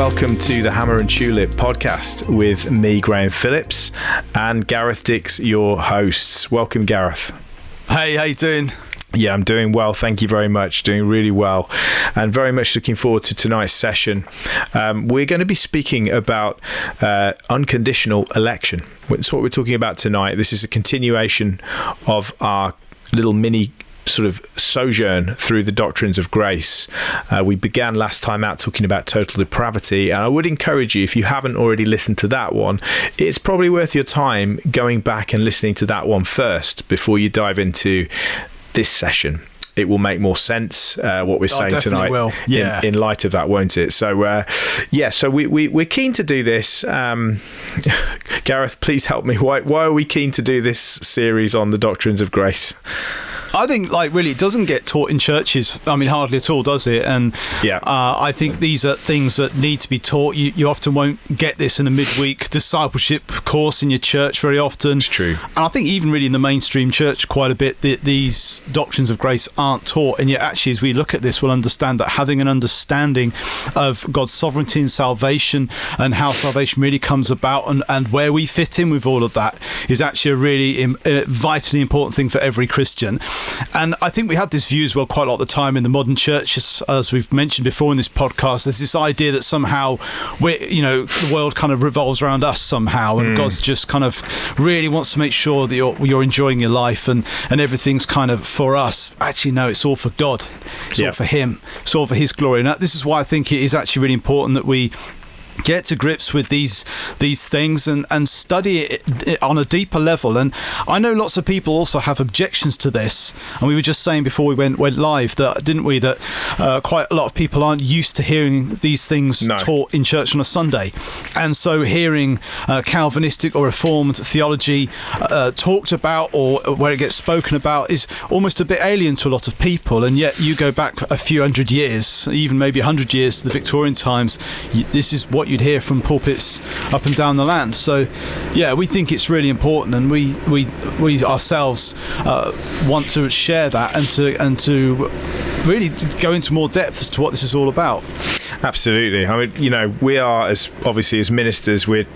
welcome to the Hammer and Tulip podcast with me, Graham Phillips, and Gareth Dix, your hosts. Welcome, Gareth. Hey, how you doing? Yeah, I'm doing well. Thank you very much. Doing really well, and very much looking forward to tonight's session. Um, we're going to be speaking about uh, unconditional election. That's what we're talking about tonight. This is a continuation of our little mini sort of sojourn through the doctrines of grace. Uh, we began last time out talking about total depravity, and I would encourage you, if you haven't already listened to that one, it's probably worth your time going back and listening to that one first before you dive into this session it will make more sense uh, what we're saying tonight will. Yeah. In, in, light of that, won't it? So, uh, yeah, so we, we, we're keen to do this. Um, Gareth, please help me. Why, why are we keen to do this series on the doctrines of grace? I think, like, really, it doesn't get taught in churches. I mean, hardly at all, does it? And yeah, uh, I think these are things that need to be taught. You, you often won't get this in a midweek discipleship course in your church very often. It's true. And I think even really in the mainstream church, quite a bit, the, these doctrines of grace aren't taught. And yet, actually, as we look at this, we'll understand that having an understanding of God's sovereignty and salvation and how salvation really comes about and, and where we fit in with all of that is actually a really uh, vitally important thing for every Christian. And I think we have this view as well quite a lot of the time in the modern church, as, as we've mentioned before in this podcast. There's this idea that somehow we you know, the world kind of revolves around us somehow, and mm. God's just kind of really wants to make sure that you're, you're enjoying your life and, and everything's kind of for us. Actually, no, it's all for God. It's yeah. all for Him. It's all for His glory. And this is why I think it is actually really important that we get to grips with these these things and and study it on a deeper level. And I know lots of people also have objections to this. And we were just saying before we went went live that didn't we that uh, quite a lot of people aren't used to hearing these things no. taught in church on a Sunday. And so hearing uh, Calvinistic or Reformed theology uh, talked about or where it gets spoken about is almost a bit alien to a lot of people. And yet you go back a few hundred years even maybe a hundred years to the Victorian times this is what you'd hear from pulpits up and down the land. So, yeah, we think it's really important, and we we we ourselves uh, want to share that and to and to really go into more depth as to what this is all about. Absolutely. I mean, you know, we are as obviously as ministers, we're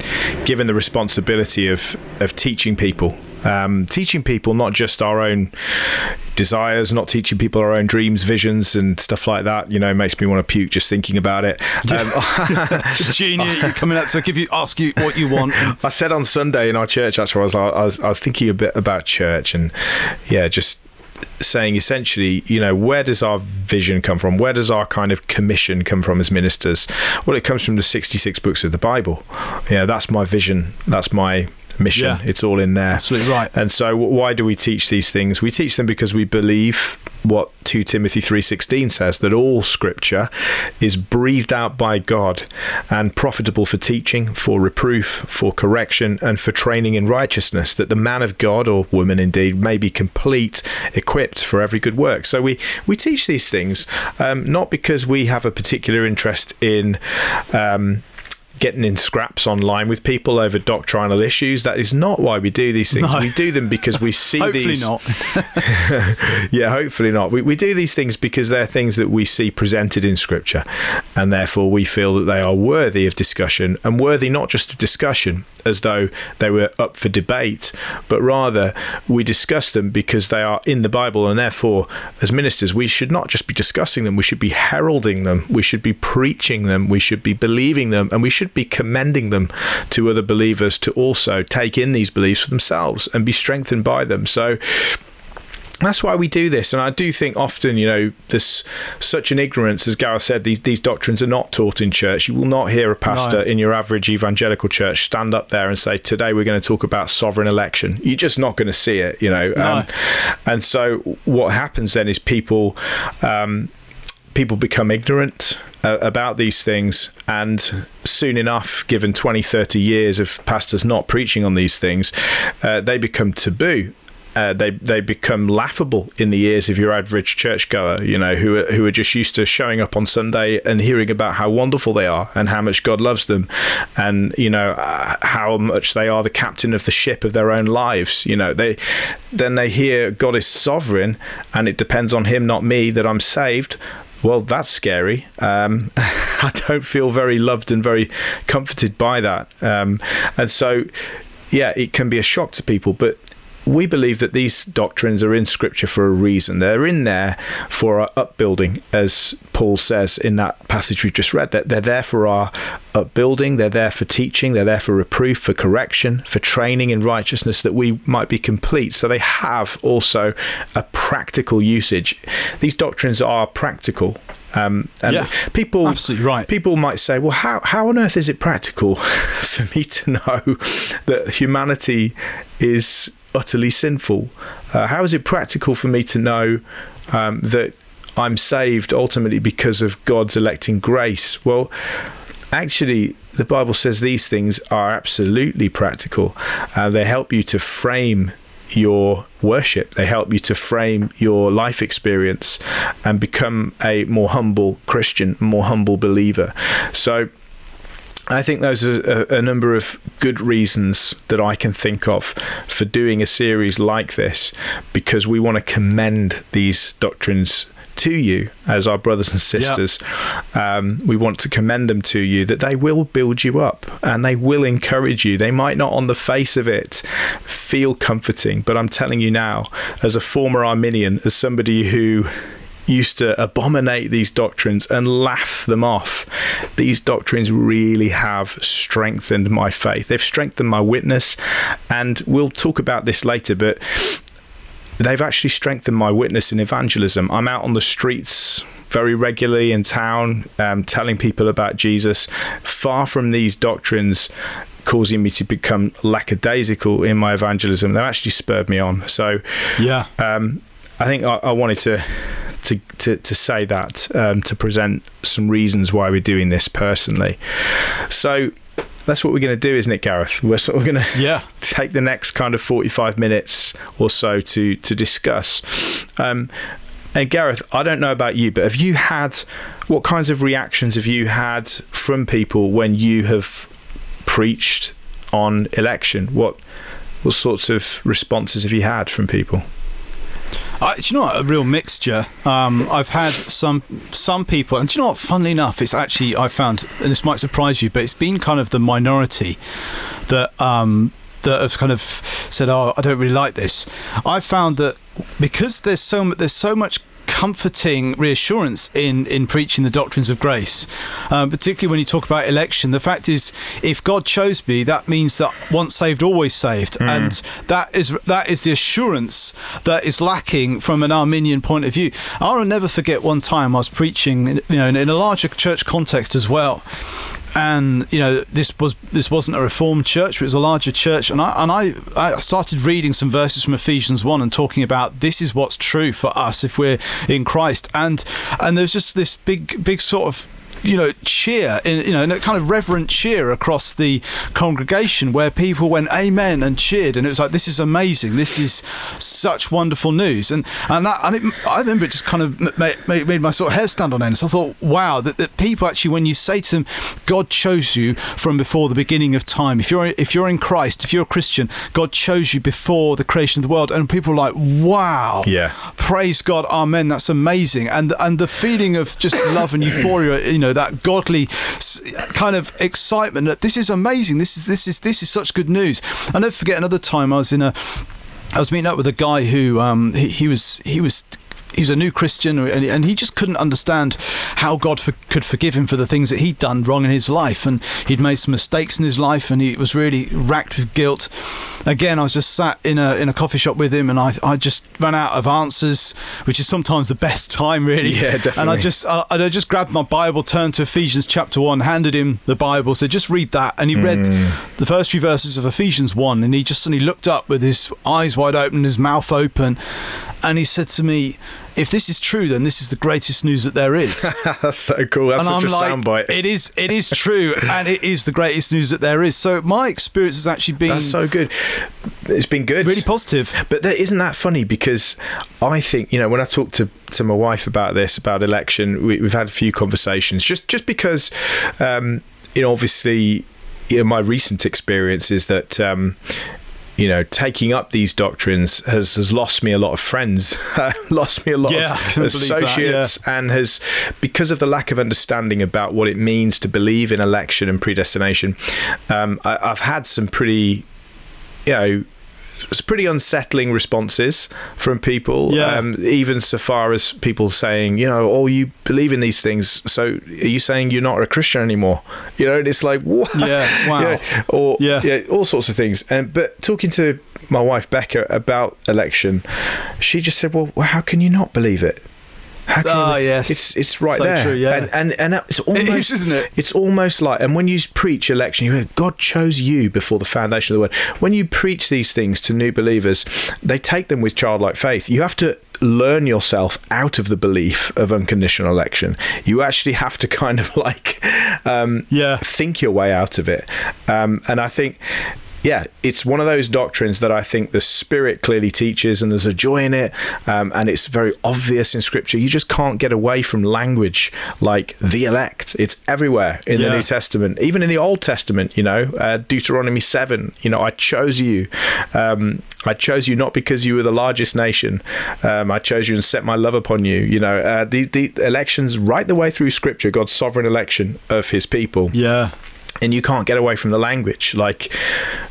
given the responsibility of of teaching people um, teaching people not just our own desires, not teaching people our own dreams, visions, and stuff like that. You know, makes me want to puke just thinking about it. Um, Genius, you're coming up to give you ask you what you want. I said on Sunday in our church actually, I was, I was I was thinking a bit about church and yeah, just saying essentially, you know, where does our vision come from? Where does our kind of commission come from as ministers? Well, it comes from the 66 books of the Bible. Yeah, that's my vision. That's my mission. Yeah. It's all in there. Absolutely right. And so, why do we teach these things? We teach them because we believe what 2 Timothy 3:16 says that all scripture is breathed out by God and profitable for teaching, for reproof, for correction and for training in righteousness that the man of God or woman indeed may be complete, equipped for every good work. So we we teach these things um, not because we have a particular interest in um, getting in scraps online with people over doctrinal issues. That is not why we do these things. No. We do them because we see hopefully these. Hopefully not. yeah, hopefully not. We, we do these things because they're things that we see presented in Scripture, and therefore we feel that they are worthy of discussion and worthy not just of discussion as though they were up for debate, but rather we discuss them because they are in the Bible, and therefore, as ministers, we should not just be discussing them, we should be heralding them, we should be preaching them, we should be believing them, and we should be commending them to other believers to also take in these beliefs for themselves and be strengthened by them. So, that's why we do this. And I do think often, you know, there's such an ignorance, as Gareth said, these, these doctrines are not taught in church. You will not hear a pastor no. in your average evangelical church stand up there and say, Today we're going to talk about sovereign election. You're just not going to see it, you know. No. Um, and so what happens then is people. Um, people become ignorant uh, about these things and soon enough given 20 30 years of pastors not preaching on these things uh, they become taboo uh, they they become laughable in the ears of your average churchgoer, you know, who are, who are just used to showing up on Sunday and hearing about how wonderful they are and how much God loves them, and you know uh, how much they are the captain of the ship of their own lives. You know, they then they hear God is sovereign and it depends on Him, not me, that I'm saved well, that's scary. Um, I don't feel very loved and very comforted by that. Um, and so, yeah, it can be a shock to people, but we believe that these doctrines are in Scripture for a reason. They're in there for our upbuilding, as Paul says in that passage we've just read. That they're there for our upbuilding. They're there for teaching. They're there for reproof, for correction, for training in righteousness, that we might be complete. So they have also a practical usage. These doctrines are practical. Um, and Yeah, people, absolutely right. People might say, "Well, how how on earth is it practical for me to know that humanity is utterly sinful? Uh, how is it practical for me to know um, that I'm saved ultimately because of God's electing grace?" Well, actually, the Bible says these things are absolutely practical. Uh, they help you to frame your worship. They help you to frame your life experience and become a more humble Christian, more humble believer. So, I think those are a, a, number of good reasons that I can think of for doing a series like this because we want to commend these doctrines to you as our brothers and sisters. Um, we want to commend them to you that they will build you up and they will encourage you. They might not, on the face of it, feel comforting, but I'm telling you now, as a former Arminian, as somebody who used to abominate these doctrines and laugh them off. These doctrines really have strengthened my faith. They've strengthened my witness, and we'll talk about this later, but they've actually strengthened my witness in evangelism. I'm out on the streets very regularly in town, um, telling people about Jesus, far from these doctrines causing me to become lackadaisical in my evangelism. They've actually spurred me on. So, yeah, um, I think I, I wanted to to, to, to say that, um, to present some reasons why we're doing this personally. So that's what we're going to do, isn't it, Gareth? We're sort of going to yeah. take the next kind of 45 minutes or so to, to discuss. Um, and Gareth, I don't know about you, but have you had what kinds of reactions have you had from people when you have preached on election? What what sorts of responses have you had from people? I, do you know what? A real mixture. Um, I've had some some people, and do you know what? Funnily enough, it's actually I found, and this might surprise you, but it's been kind of the minority that um, that have kind of said, "Oh, I don't really like this." I found that because there's so there's so much comforting reassurance in in preaching the doctrines of grace, um, particularly when you talk about election. The fact is, if God chose me, that means that once saved, always saved, mm. and that is that is the assurance that is lacking from an Arminian point of view. I'll never forget one time I was preaching, you know, in, in a larger church context as well and you know this was this wasn't a reformed church but it was a larger church. And I and I, I started reading some verses from Ephesians 1 and talking about this is what's true for us if we're in Christ. And and there's just this big big sort of you know cheer in you know in a kind of reverent cheer across the congregation where people went amen and cheered and it was like this is amazing. This is such wonderful news. And and, that, and it, I remember it just kind of made, made, my sort of hair stand on end. So I thought wow that, that people actually when you say to them God chose you from before the beginning of time if you're if you're in Christ if you're a Christian God chose you before the creation of the world and people are like wow. Yeah. Praise God. Amen. That's amazing. And and the feeling of just love and euphoria you know that godly kind of excitement that this is amazing. This is this is this is such good news. I never forget another time I was in a I was meeting up with a guy who um, he, he was he was he's a new Christian, and, and he just couldn't understand how God for, could forgive him for the things that he'd done wrong in his life, and he'd made some mistakes in his life, and he was really racked with guilt. Again, I was just sat in a in a coffee shop with him, and I I just ran out of answers, which is sometimes the best time, really. Yeah, definitely. And I just I, I just grabbed my Bible, turned to Ephesians chapter one, handed him the Bible, said just read that, and he mm. read the first few verses of Ephesians one, and he just suddenly looked up with his eyes wide open, his mouth open, and he said to me, if this is true, then this is the greatest news that there is. That's so cool. That's and such I'm a like, soundbite. It is. It is true, and it is the greatest news that there is. So my experience has actually been. That's so good. It's been good. Really positive. But is isn't that funny? Because I think you know when I talk to to my wife about this about election, we, have had a few conversations. Just just because, um, you know, obviously, you know, my recent experience is that. Um, you know, taking up these doctrines has, has lost me a lot of friends, lost me a lot Yeah, of believe that, associates, and has, because of the lack of understanding about what it means to believe in election and predestination, um, I, I've had some pretty, you know, pretty unsettling responses from people. Yeah. Um, even so far as people saying, you know, oh, you believe in these things, so are you saying you're not a Christian anymore? You know, and it's like, what? Yeah, wow. You know, or Yeah. yeah, all sorts of things. And but talking to my wife Becca about election, she just said, well how can you not believe it? How can Ah, yes. it's it's right So there, true, yeah. and and and it's almost is, isn't it? It's almost like, and when you preach election, you God chose you before the foundation of the world. When you preach these things to new believers, they take them with childlike faith. You have to learn yourself out of the belief of unconditional election. You actually have to kind of like, um, Yeah. think your way out of it. Um, and I think, yeah, it's one of those doctrines that I think the Spirit clearly teaches, and there's a joy in it, um, and it's very obvious in Scripture. You just can't get away from language like the elect. It's everywhere in the New Testament, even in the Old Testament. You know, uh, Deuteronomy seven. You know, I chose you. Um, I chose you not because you were the largest nation. Um, I chose you and set my love upon you. You know, uh, the the elections right the way through Scripture, God's sovereign election of His people Yeah. And you can't get away from the language. Like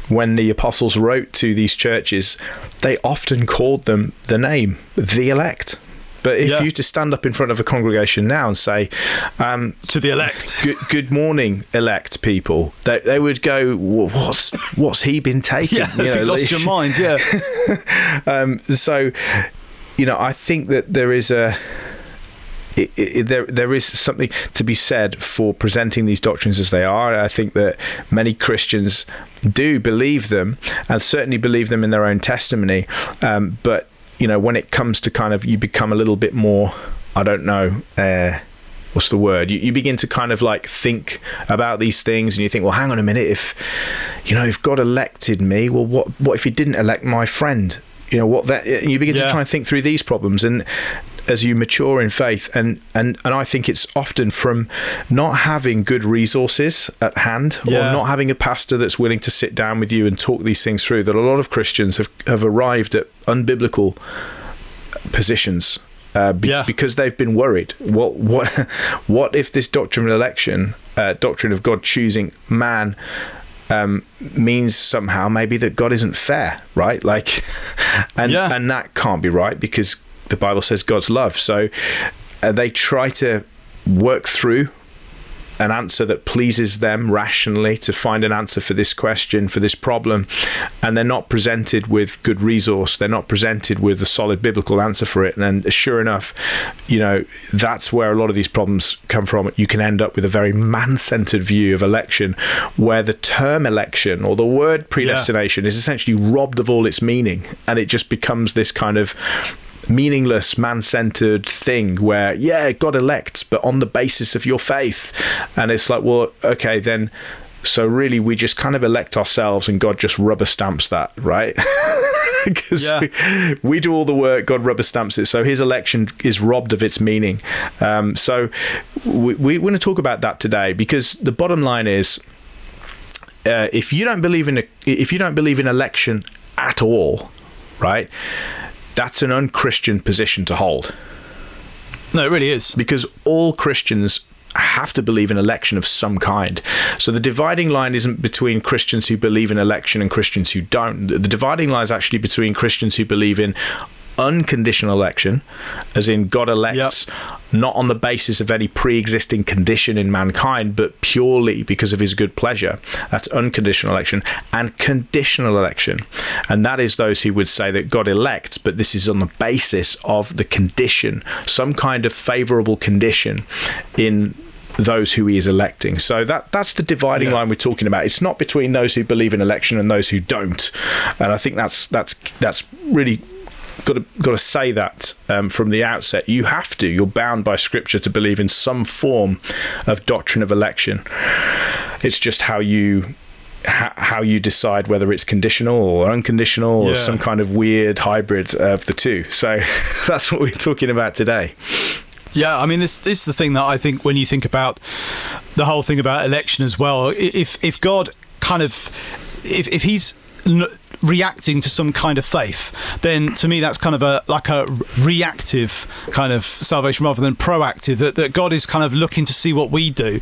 when the apostles wrote to these churches, they often called them the name, the elect. But if Yeah. you to stand up in front of a congregation now and say, um, To the elect. good, good morning, elect people, they, they would go, what's what's he been taking? Yeah. if you lost your mind. Yeah. um, so, you know, I think that there is a. It, it, there, there is something to be said for presenting these doctrines as they are. I think that many Christians do believe them, and certainly believe them in their own testimony. Um, but you know, when it comes to kind of, you become a little bit more. I don't know. Uh, what's the word? You, you begin to kind of like think about these things, and you think, well, hang on a minute. If you know, if God elected me, well, what what if He didn't elect my friend? You know what that? You begin Yeah. to try and think through these problems, and as you mature in faith, and and and I think it's often from not having good resources at hand, Yeah. or not having a pastor that's willing to sit down with you and talk these things through. That a lot of Christians have have arrived at unbiblical positions uh, be- Yeah. because they've been worried. What what what if this doctrine of election, uh, doctrine of God choosing man, um, means somehow maybe that God isn't fair, right? Like, and Yeah. and that can't be right because the Bible says God's love. So uh, they try to work through an answer that pleases them rationally to find an answer for this question, for this problem, and they're not presented with good resource. They're not presented with a solid biblical answer for it. And then, sure enough, you know, that's where a lot of these problems come from. You can end up with a very man centered view of election where the term election or the word predestination is essentially robbed of all its meaning. And it just becomes this kind of meaningless man-centered thing where yeah god elects but on the basis of your faith. And it's like well okay then so really we just kind of elect ourselves and god just rubber stamps that right? Because Yeah. we, we do all the work god rubber stamps it. So his election is robbed of its meaning. Um, so we, we want to talk about that today because the bottom line is uh, if you don't believe in a, if you don't believe in election at all right that's an unchristian position to hold No, it really is. because all Christians have to believe in election of some kind. So the dividing line isn't between Christians who believe in election and Christians who don't. The dividing line is actually between Christians who believe in unconditional election, as in God elects not on the basis of any pre existing condition in mankind, but purely because of his good pleasure. That's unconditional election and conditional election. And that is those who would say that God elects, but this is on the basis of the condition, some kind of favorable condition in those who he is electing. So that that's the dividing Yeah. line we're talking about. It's not between those who believe in election and those who don't. And I think that's that's that's really got to got to say that um, from the outset. You have to. You're bound by Scripture to believe in some form of doctrine of election. It's just how you ho- how you decide whether it's conditional or unconditional or some kind of weird hybrid of the two. So that's what we're talking about today. Yeah, I mean, this, this is the thing that I think when you think about the whole thing about election as well. If if God kind of if if He's reacting to some kind of faith, then to me that's kind of a like a reactive kind of salvation rather than proactive. That, that God is kind of looking to see what we do,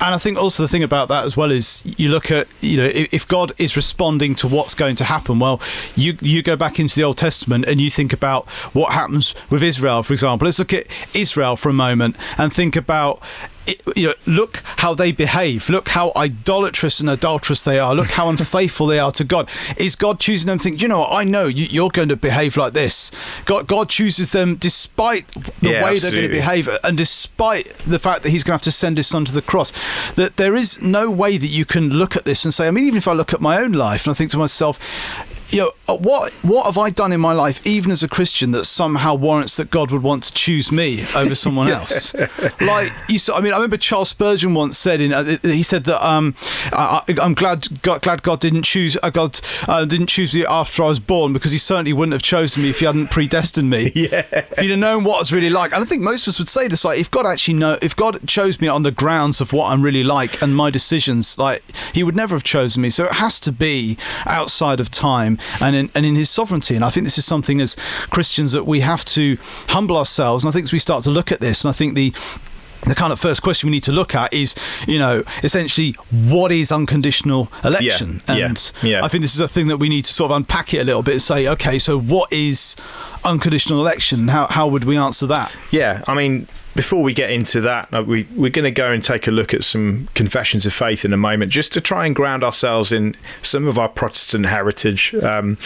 and I think also the thing about that as well is you look at you know if, God is responding to what's going to happen, well, you you go back into the Old Testament and you think about what happens with Israel, for example. Let's look at Israel for a moment and think about you know, look how they behave. Look how idolatrous and adulterous they are. Look how unfaithful they are to God. Is God choosing them? Think, you know, what? I know you, are going to behave like this. God, God chooses them despite the yeah, way absolutely. they're going to behave, and despite the fact that He's going to have to send His Son to the cross. That there is no way that you can look at this and say. I mean, even if I look at my own life and I think to myself, you know, uh, what what have I done in my life, even as a Christian, that somehow warrants that God would want to choose me over someone else? Like you saw, I mean, I remember Charles Spurgeon once said in uh, he said that um, I, am glad God, glad God didn't choose uh, God uh, didn't choose me after I was born because He certainly wouldn't have chosen me if He hadn't predestined me. yeah. If He'd have known what I was really like, and I think most of us would say this: like, if God actually know, if God chose me on the grounds of what I'm really like and my decisions, like He would never have chosen me. So it has to be outside of time and in, and in his sovereignty. And I think this is something as Christians that we have to humble ourselves. And I think as we start to look at this, and I think the the kind of first question we need to look at is, you know, essentially what is unconditional election? Yeah, and yeah, yeah. I think this is a thing that we need to sort of unpack it a little bit and say, okay, so what is unconditional election? How, how would we answer that? Yeah, I mean, before we get into that, we, we're going to go and take a look at some confessions of faith in a moment, just to try and ground ourselves in some of our Protestant heritage. Um,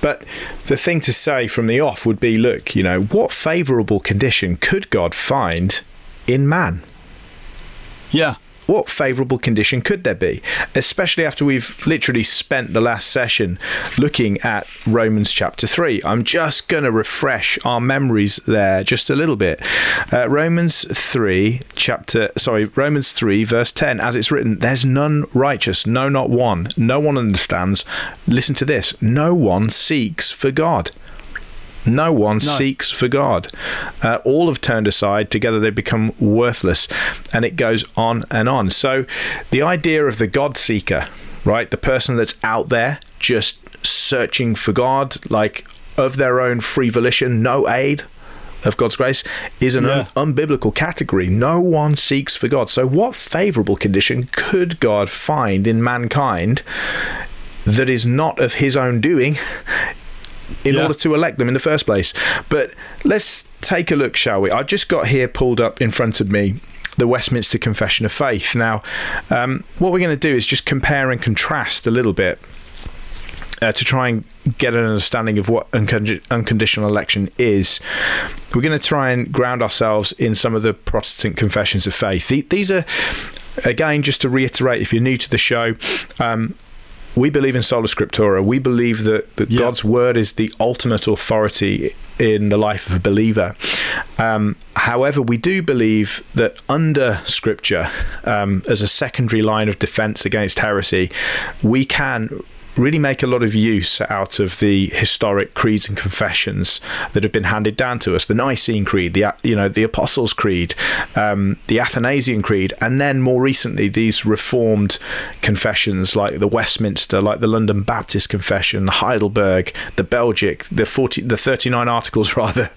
but the thing to say from the off would be look, you know, what favourable condition could God find in man? Yeah what favourable condition could there be? Especially after we've literally spent the last session looking at Romans chapter 3. I'm just going to refresh our memories there just a little bit. Uh, Romans 3, chapter, sorry, Romans 3, verse 10, as it's written, there's none righteous, no, not one. No one understands. Listen to this no one seeks for God. No one no. seeks for God. Uh, all have turned aside. Together they become worthless. And it goes on and on. So the idea of the God seeker, right? The person that's out there just searching for God, like of their own free volition, no aid of God's grace, is an yeah. un- unbiblical category. No one seeks for God. So, what favorable condition could God find in mankind that is not of his own doing in yeah. order to elect them in the first place. But let's take a look, shall we? I've just got here pulled up in front of me the Westminster Confession of Faith. Now, um, what we're going to do is just compare and contrast a little bit uh, to try and get an understanding of what unconditional election is. We're going to try and ground ourselves in some of the Protestant confessions of faith. These are, again, just to reiterate, if you're new to the show, um, we believe in sola scriptura. We believe that, that God's word is the ultimate authority in the life of a believer. Um, however, we do believe that under scripture, um, as a secondary line of defense against heresy, we can really make a lot of use out of the historic creeds and confessions that have been handed down to us the Nicene Creed the you know the Apostles' Creed um, the Athanasian Creed and then more recently these reformed confessions like the Westminster like the London Baptist Confession the Heidelberg the Belgic the 40 the 39 articles rather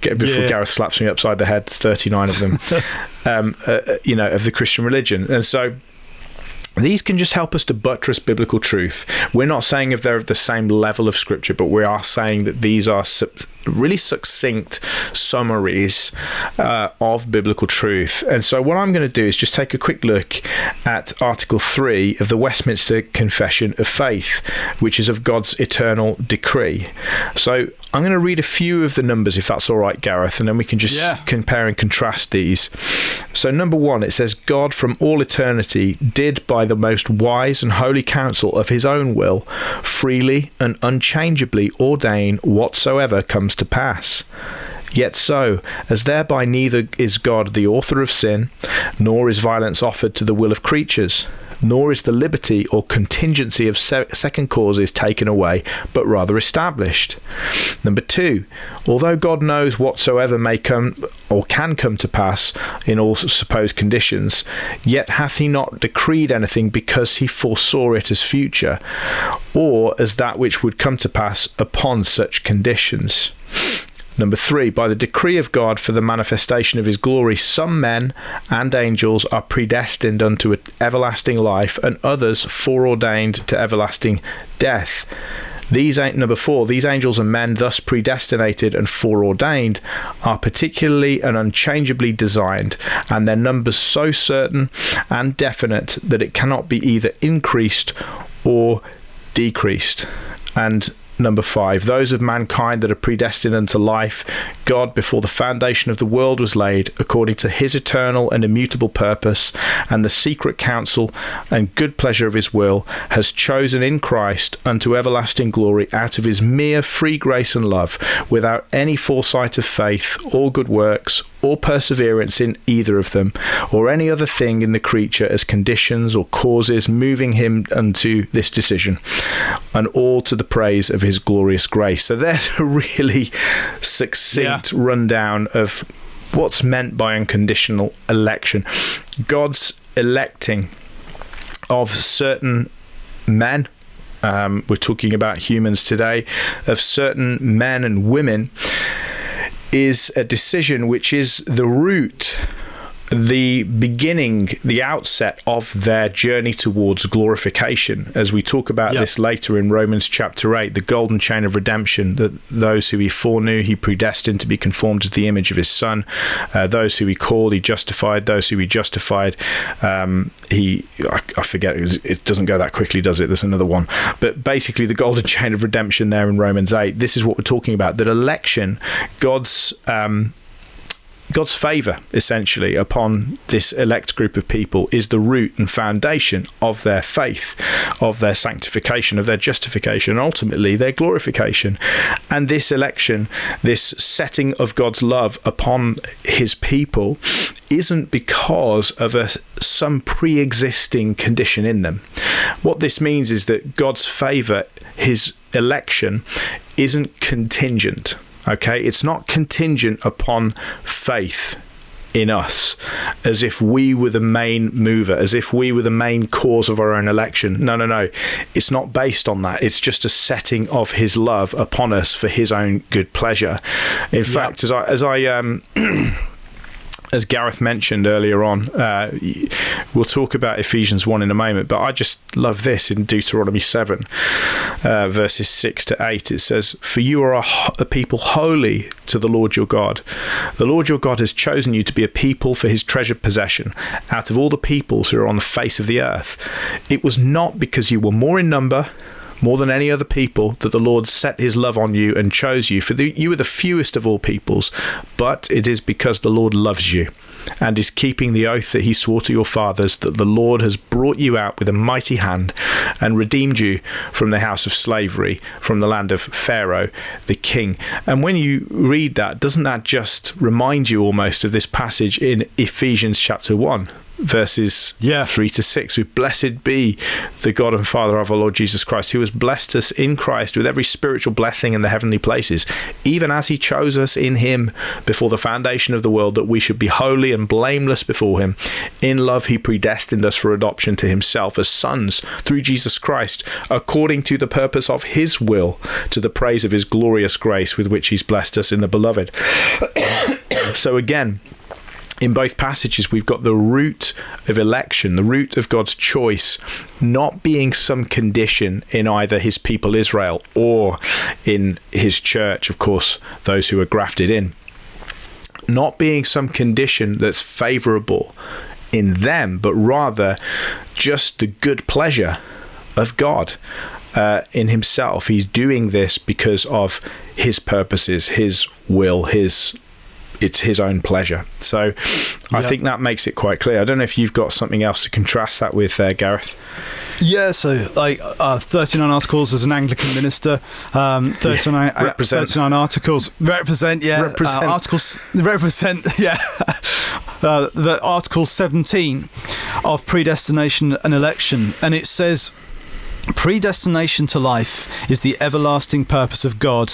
before yeah. Gareth slaps me upside the head 39 of them um, uh, uh, you know of the Christian religion and so these can just help us to buttress biblical truth. We're not saying if they're of the same level of scripture, but we are saying that these are really succinct summaries uh, of biblical truth. And so, what I'm going to do is just take a quick look at Article 3 of the Westminster Confession of Faith, which is of God's eternal decree. So, I'm going to read a few of the numbers, if that's all right, Gareth, and then we can just yeah. compare and contrast these. So, number one, it says, God from all eternity did by the most wise and holy counsel of his own will freely and unchangeably ordain whatsoever comes to pass. Yet so, as thereby neither is God the author of sin, nor is violence offered to the will of creatures, nor is the liberty or contingency of se- second causes taken away, but rather established. Number two, although God knows whatsoever may come or can come to pass in all supposed conditions, yet hath he not decreed anything because he foresaw it as future, or as that which would come to pass upon such conditions. Number three, by the decree of God for the manifestation of his glory, some men and angels are predestined unto everlasting life, and others foreordained to everlasting death. These number four. These angels and men, thus predestinated and foreordained, are particularly and unchangeably designed, and their numbers so certain and definite that it cannot be either increased or decreased. And Number five, those of mankind that are predestined unto life, God, before the foundation of the world was laid, according to his eternal and immutable purpose, and the secret counsel and good pleasure of his will, has chosen in Christ unto everlasting glory out of his mere free grace and love, without any foresight of faith or good works or perseverance in either of them, or any other thing in the creature as conditions or causes moving him unto this decision, and all to the praise of his glorious grace. So there's a really succinct yeah. rundown of what's meant by unconditional election. God's electing of certain men. Um, we're talking about humans today, of certain men and women is a decision which is the root the beginning, the outset of their journey towards glorification. As we talk about yep. this later in Romans chapter 8, the golden chain of redemption, that those who he foreknew, he predestined to be conformed to the image of his son. Uh, those who he called, he justified. Those who he justified, um, he, I, I forget, it, was, it, doesn't go that quickly, does it? There's another one. But basically, the golden chain of redemption there in Romans 8, this is what we're talking about that election, God's. Um, God's favour, essentially, upon this elect group of people is the root and foundation of their faith, of their sanctification, of their justification, and ultimately their glorification. And this election, this setting of God's love upon his people, isn't because of a, some pre existing condition in them. What this means is that God's favour, his election, isn't contingent Okay, it's not contingent upon faith in us as if we were the main mover, as if we were the main cause of our own election. No, no, no. It's not based on that. It's just a setting of His love upon us for His own good pleasure. In fact, as I as I um, as Gareth mentioned earlier on, uh, we'll talk about Ephesians 1 in a moment, but I just love this in Deuteronomy 7, uh, verses 6 to 8. It says, For you are a, a, people holy to the Lord your God. The Lord your God has chosen you to be a people for his treasured possession out of all the peoples who are on the face of the earth. It was not because you were more in number more than any other people that the Lord set his love on you and chose you. For the, you are the fewest of all peoples, but it is because the Lord loves you and is keeping the oath that he swore to your fathers that the Lord has brought you out with a mighty hand and redeemed you from the house of slavery, from the land of Pharaoh, the king. And when you read that, doesn't that just remind you almost of this passage in Ephesians chapter 1? Verses yeah. 3 to 6 with blessed be the God and Father of our Lord Jesus Christ who has blessed us in Christ with every spiritual blessing in the heavenly places even as he chose us in him before the foundation of the world that we should be holy and blameless before him in love he predestined us for adoption to himself as sons through Jesus Christ according to the purpose of his will to the praise of his glorious grace with which he's blessed us in the beloved so again in both passages, we've got the root of election, the root of God's choice, not being some condition in either his people Israel or in his church, of course, those who are grafted in. Not being some condition that's favorable in them, but rather just the good pleasure of God. Uh, in himself. He's doing this because of his purposes, his will, his it's his own pleasure. So yep. I think that makes it quite clear. I don't know if you've got something else to contrast that with, uh, Gareth. Yeah, so like uh, 39 articles as an Anglican minister, um, 39, yeah, 39 articles represent, yeah, represent. Uh, articles represent, yeah, uh, the Article 17 of predestination and election, and it says. Predestination to life is the everlasting purpose of God,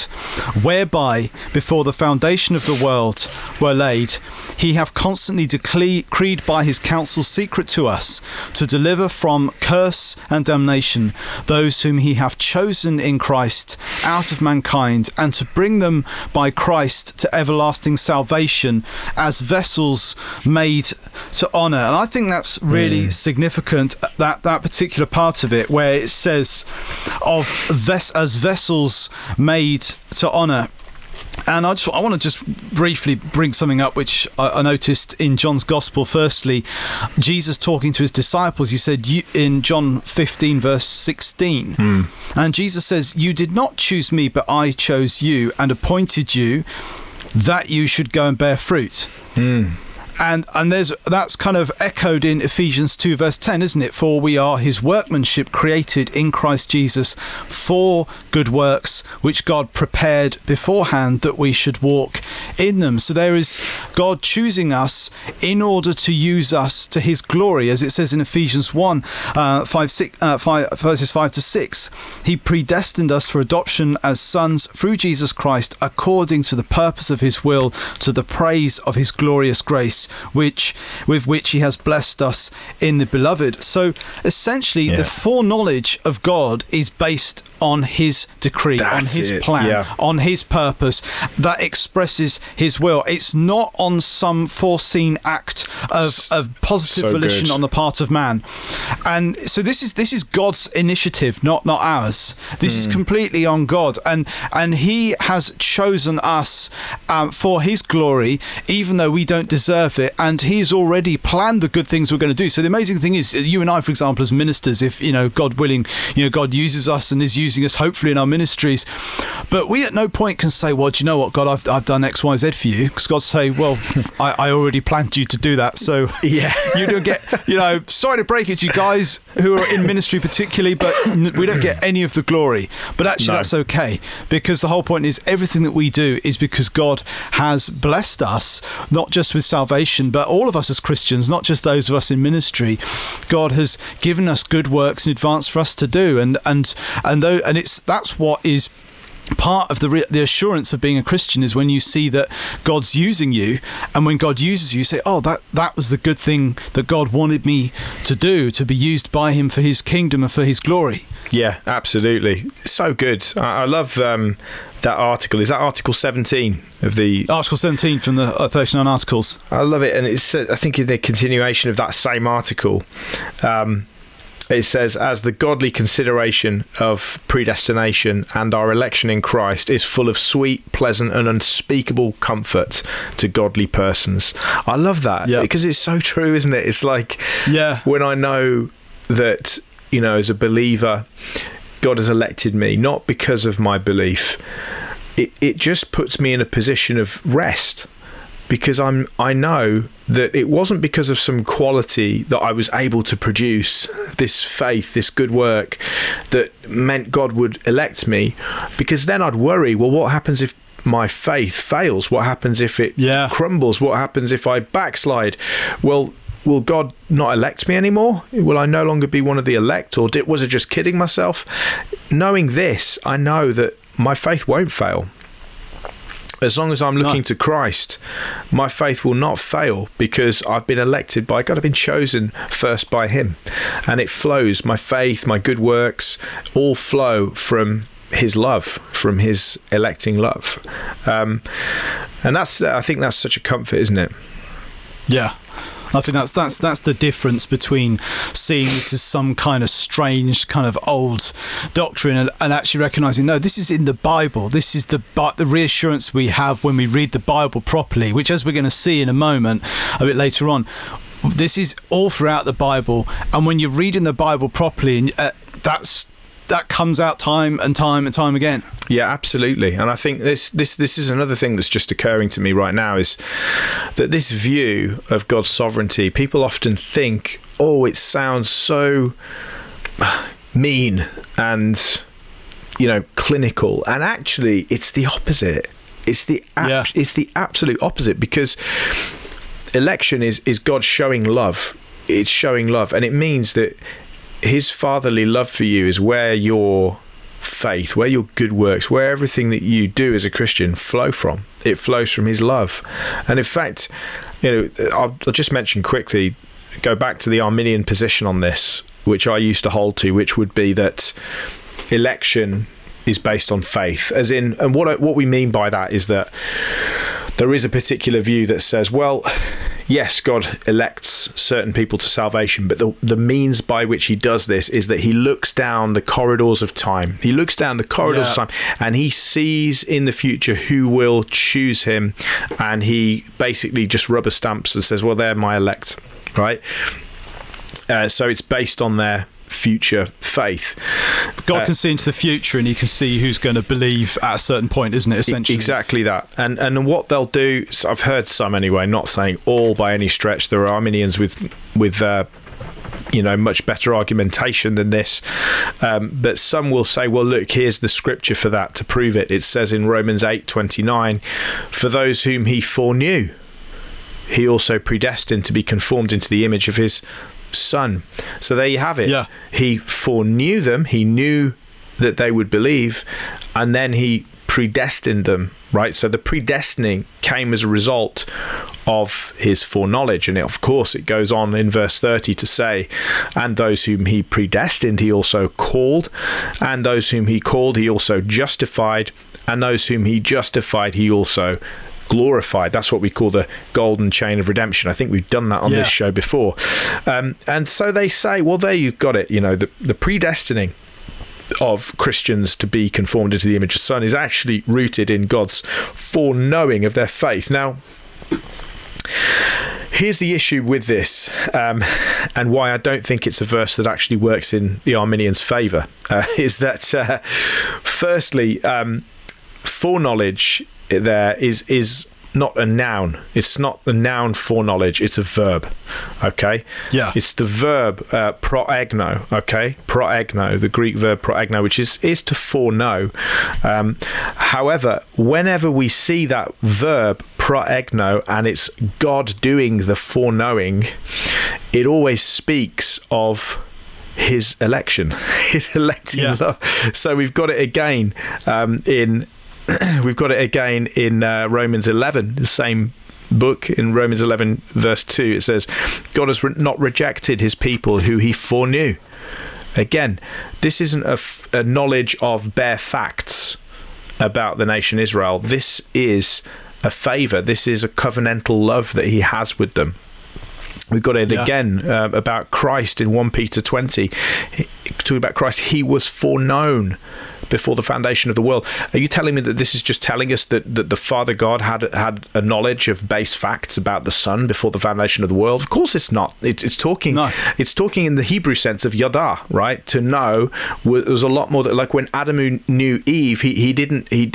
whereby, before the foundation of the world were laid, he hath constantly decreed by his counsel secret to us, to deliver from curse and damnation those whom he hath chosen in Christ out of mankind, and to bring them by Christ to everlasting salvation as vessels made to honour. And I think that's really mm. significant, that, that particular part of it, where it's says of ves- as vessels made to honor and I just I want to just briefly bring something up which I, I, noticed in John's Gospel. Firstly, Jesus talking to his disciples, he said in John 15 verse 16, mm. and Jesus says, "You did not choose me, but I chose you and appointed you that you should go and bear fruit." Mm and and there's that's kind of echoed in Ephesians 2 verse 10 isn't it? For we are his workmanship created in Christ Jesus for good works which God prepared beforehand that we should walk in them. So there is God choosing us in order to use us to his glory. As it says in Ephesians 1 uh, 5, 6, uh, 5 verses 5 to 6 he predestined us for adoption as sons through Jesus Christ according to the purpose of his will to the praise of his glorious grace which with which he has blessed us in the beloved. So essentially yeah. the foreknowledge of God is based on his decree, That's on his it. plan, yeah. on his purpose that expresses his will. It's not on some foreseen act of, of positive so volition good. on the part of man. And so this is this is God's initiative, not not ours. This mm. is hmm. completely on God, and and He has chosen us um, for His glory, even though we don't deserve it. And He's already planned the good things we're going to do. So the amazing thing is, you and I, for example, as ministers, if you know God willing, you know God uses us and is using us, hopefully, in our ministries. But we at no point can say, well, do you know what, God, I've, I've done X, Y, Z for you. Because God say, well, I, I already planned you to do that. So yeah, you don't get, you know, sorry to break it to you guys who are in ministry particularly, but we don't get any of the glory. But actually, no. that's okay because the whole point is everything that we do is because God has blessed us, not just with salvation, but all of us as Christians, not just those of us in ministry. God has given us good works in advance for us to do, and and and though and it's that's what is part of the re- the assurance of being a Christian is when you see that God's using you, and when God uses you, you say, "Oh, that that was the good thing that God wanted me to do, to be used by Him for His kingdom and for His glory." Yeah, absolutely, so good. I, I love um, that article. Is that Article seventeen of the Article seventeen from the uh, thirty nine articles? I love it, and it's uh, I think in the continuation of that same article. Um, it says, as the godly consideration of predestination and our election in Christ is full of sweet, pleasant, and unspeakable comfort to godly persons. I love that because it's so true, isn't it? It's like, yeah, when I know that, you know, as a believer, God has elected me, not because of my belief, it, it just puts me in a position of rest because I'm I know that it wasn't because of some quality that I was able to produce this faith, this good work that meant God would elect me because then I'd worry, well what happens if my faith fails? What happens if it yeah. crumbles? What happens if I backslide? Well, will God not elect me anymore? Will I no longer be one of the elect or did, was I just kidding myself? Knowing this, I know that my faith won't fail as long as I'm looking no. to Christ, my faith will not fail because I've been elected by God. I've been chosen first by Him. And it flows. My faith, my good works all flow from His love, from His electing love. Um, and that's, I think that's such a comfort, isn't it? Yeah, I think that's that's that's the difference between seeing this as some kind of strange kind of old doctrine and, and actually recognizing no, this is in the Bible. This is the the reassurance we have when we read the Bible properly, which as we're going to see in a moment, a bit later on, this is all throughout the Bible. And when you're reading the Bible properly, uh, that's that comes out time and time and time again. Yeah, absolutely. And I think this this this is another thing that's just occurring to me right now is that this view of God's sovereignty, people often think, "Oh, it sounds so mean and you know, clinical." And actually, it's the opposite. It's the ab- yeah. it's the absolute opposite because election is is God showing love it's showing love, and it means that His fatherly love for you is where your faith, where your good works, where everything that you do as a Christian flow from. It flows from His love, and in fact, you know, I'll, I'll just mention quickly. Go back to the Arminian position on this, which I used to hold to, which would be that election is based on faith, as in, and what what we mean by that is that there is a particular view that says, well, yes, God elects certain people to salvation, but the, the means by which he does this is that he looks down the corridors of time. He looks down the corridors yeah. of time and he sees in the future who will choose him. And he basically just rubber stamps and says, well, they're my elect, right? Uh, so it's based on their future faith. God uh, can see into the future and he can see who's going to believe at a certain point, isn't it? Essentially, exactly that. And and what they'll do, so I've heard some anyway, not saying all by any stretch. There are Arminians with with. Uh, you know, much better argumentation than this. Um, but some will say, well, look, here's the scripture for that to prove it. It says in Romans eight twenty nine, for those whom he foreknew, he also predestined to be conformed into the image of his son. So there you have it. Yeah. He foreknew them, he knew that they would believe, and then he predestined them, right? So the predestining came as a result of his foreknowledge. And of course, it goes on in verse 30 to say, And those whom he predestined, he also called, and those whom he called, he also justified, and those whom he justified, he also glorified. That's what we call the golden chain of redemption. I think we've done that on yeah. this show before. Um, and so they say, well, there you've got it. You know, the, the predestining of Christians to be conformed into the image of the Son is actually rooted in God's foreknowing of their faith. Now, Here's the issue with this, um, and why I don't think it's a verse that actually works in the Arminians' favour, uh, is that uh, firstly, um, foreknowledge there is is not a noun. It's not the noun foreknowledge. It's a verb. Okay. Yeah. It's the verb uh, proegno. Okay. Proegno, the Greek verb proegno, which is is to foreknow. Um, however, whenever we see that verb proegno and it's God doing the foreknowing, it always speaks of his election, his electing yeah. love. So we've got it again um, in we've got it again in uh, Romans 11, the same book in Romans 11, verse 2. It says, God has re- not rejected his people who he foreknew. Again, this isn't a, f- a knowledge of bare facts about the nation Israel. This is a favor. This is a covenantal love that he has with them. We've got it yeah. again uh, about Christ in 1 Peter 20. Talking about Christ, he was foreknown before the foundation of the world. Are you telling me that this is just telling us that, that the Father God had had a knowledge of base facts about the Son before the foundation of the world? Of course, it's not. It's, it's talking. No. It's talking in the Hebrew sense of yada, right? To know was a lot more. That, like when Adam knew Eve, he he didn't he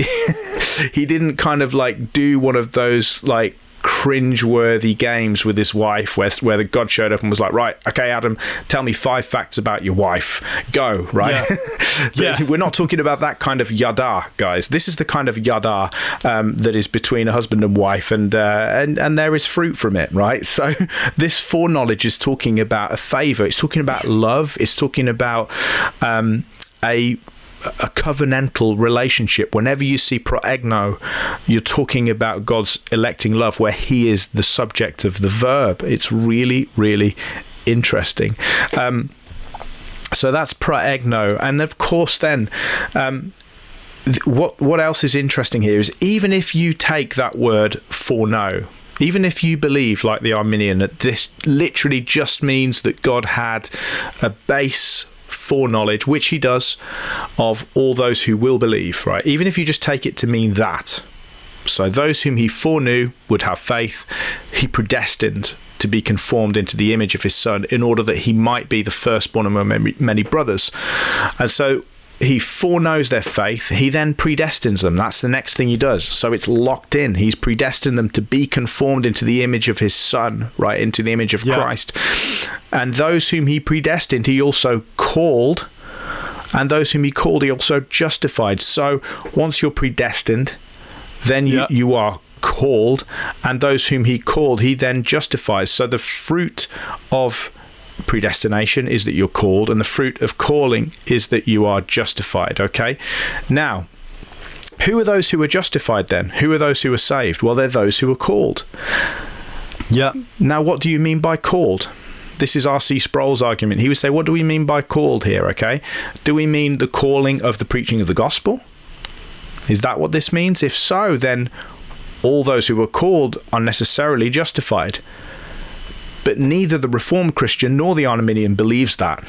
he didn't kind of like do one of those like cringe-worthy games with his wife where, where the God showed up and was like, right, okay, Adam, tell me five facts about your wife. Go, right? Yeah. yeah. We're not talking about that kind of yada, guys. This is the kind of yada um, that is between a husband and wife, and, uh, and, and there is fruit from it, right? So this foreknowledge is talking about a favor. It's talking about love. It's talking about um, a a covenantal relationship. Whenever you see proegno, you're talking about God's electing love, where He is the subject of the verb. It's really, really interesting. Um, so that's proegno, and of course, then. Um, what what else is interesting here is even if you take that word foreknow, even if you believe, like the Arminian, that this literally just means that God had a base foreknowledge, which he does, of all those who will believe, right? Even if you just take it to mean that. So those whom he foreknew would have faith, he predestined to be conformed into the image of his son in order that he might be the firstborn among many brothers. And so he foreknows their faith. He then predestines them. That's the next thing he does. So it's locked in. He's predestined them to be conformed into the image of his son, right? Into the image of yeah. Christ. And those whom he predestined, he also called. And those whom he called, he also justified. So once you're predestined, then you, yeah. you are called. And those whom he called, he then justifies. So the fruit of predestination is that you're called, and the fruit of calling is that you are justified. Okay? Now, who are those who are justified then? Who are those who are saved? Well, they're those who are called. Yeah. Now, what do you mean by called? This is R.C. Sproul's argument. He would say, What do we mean by called here? Okay. Do we mean the calling of the preaching of the gospel? Is that what this means? If so, then all those who were called are necessarily justified. But neither the Reformed Christian nor the Arminian believes that.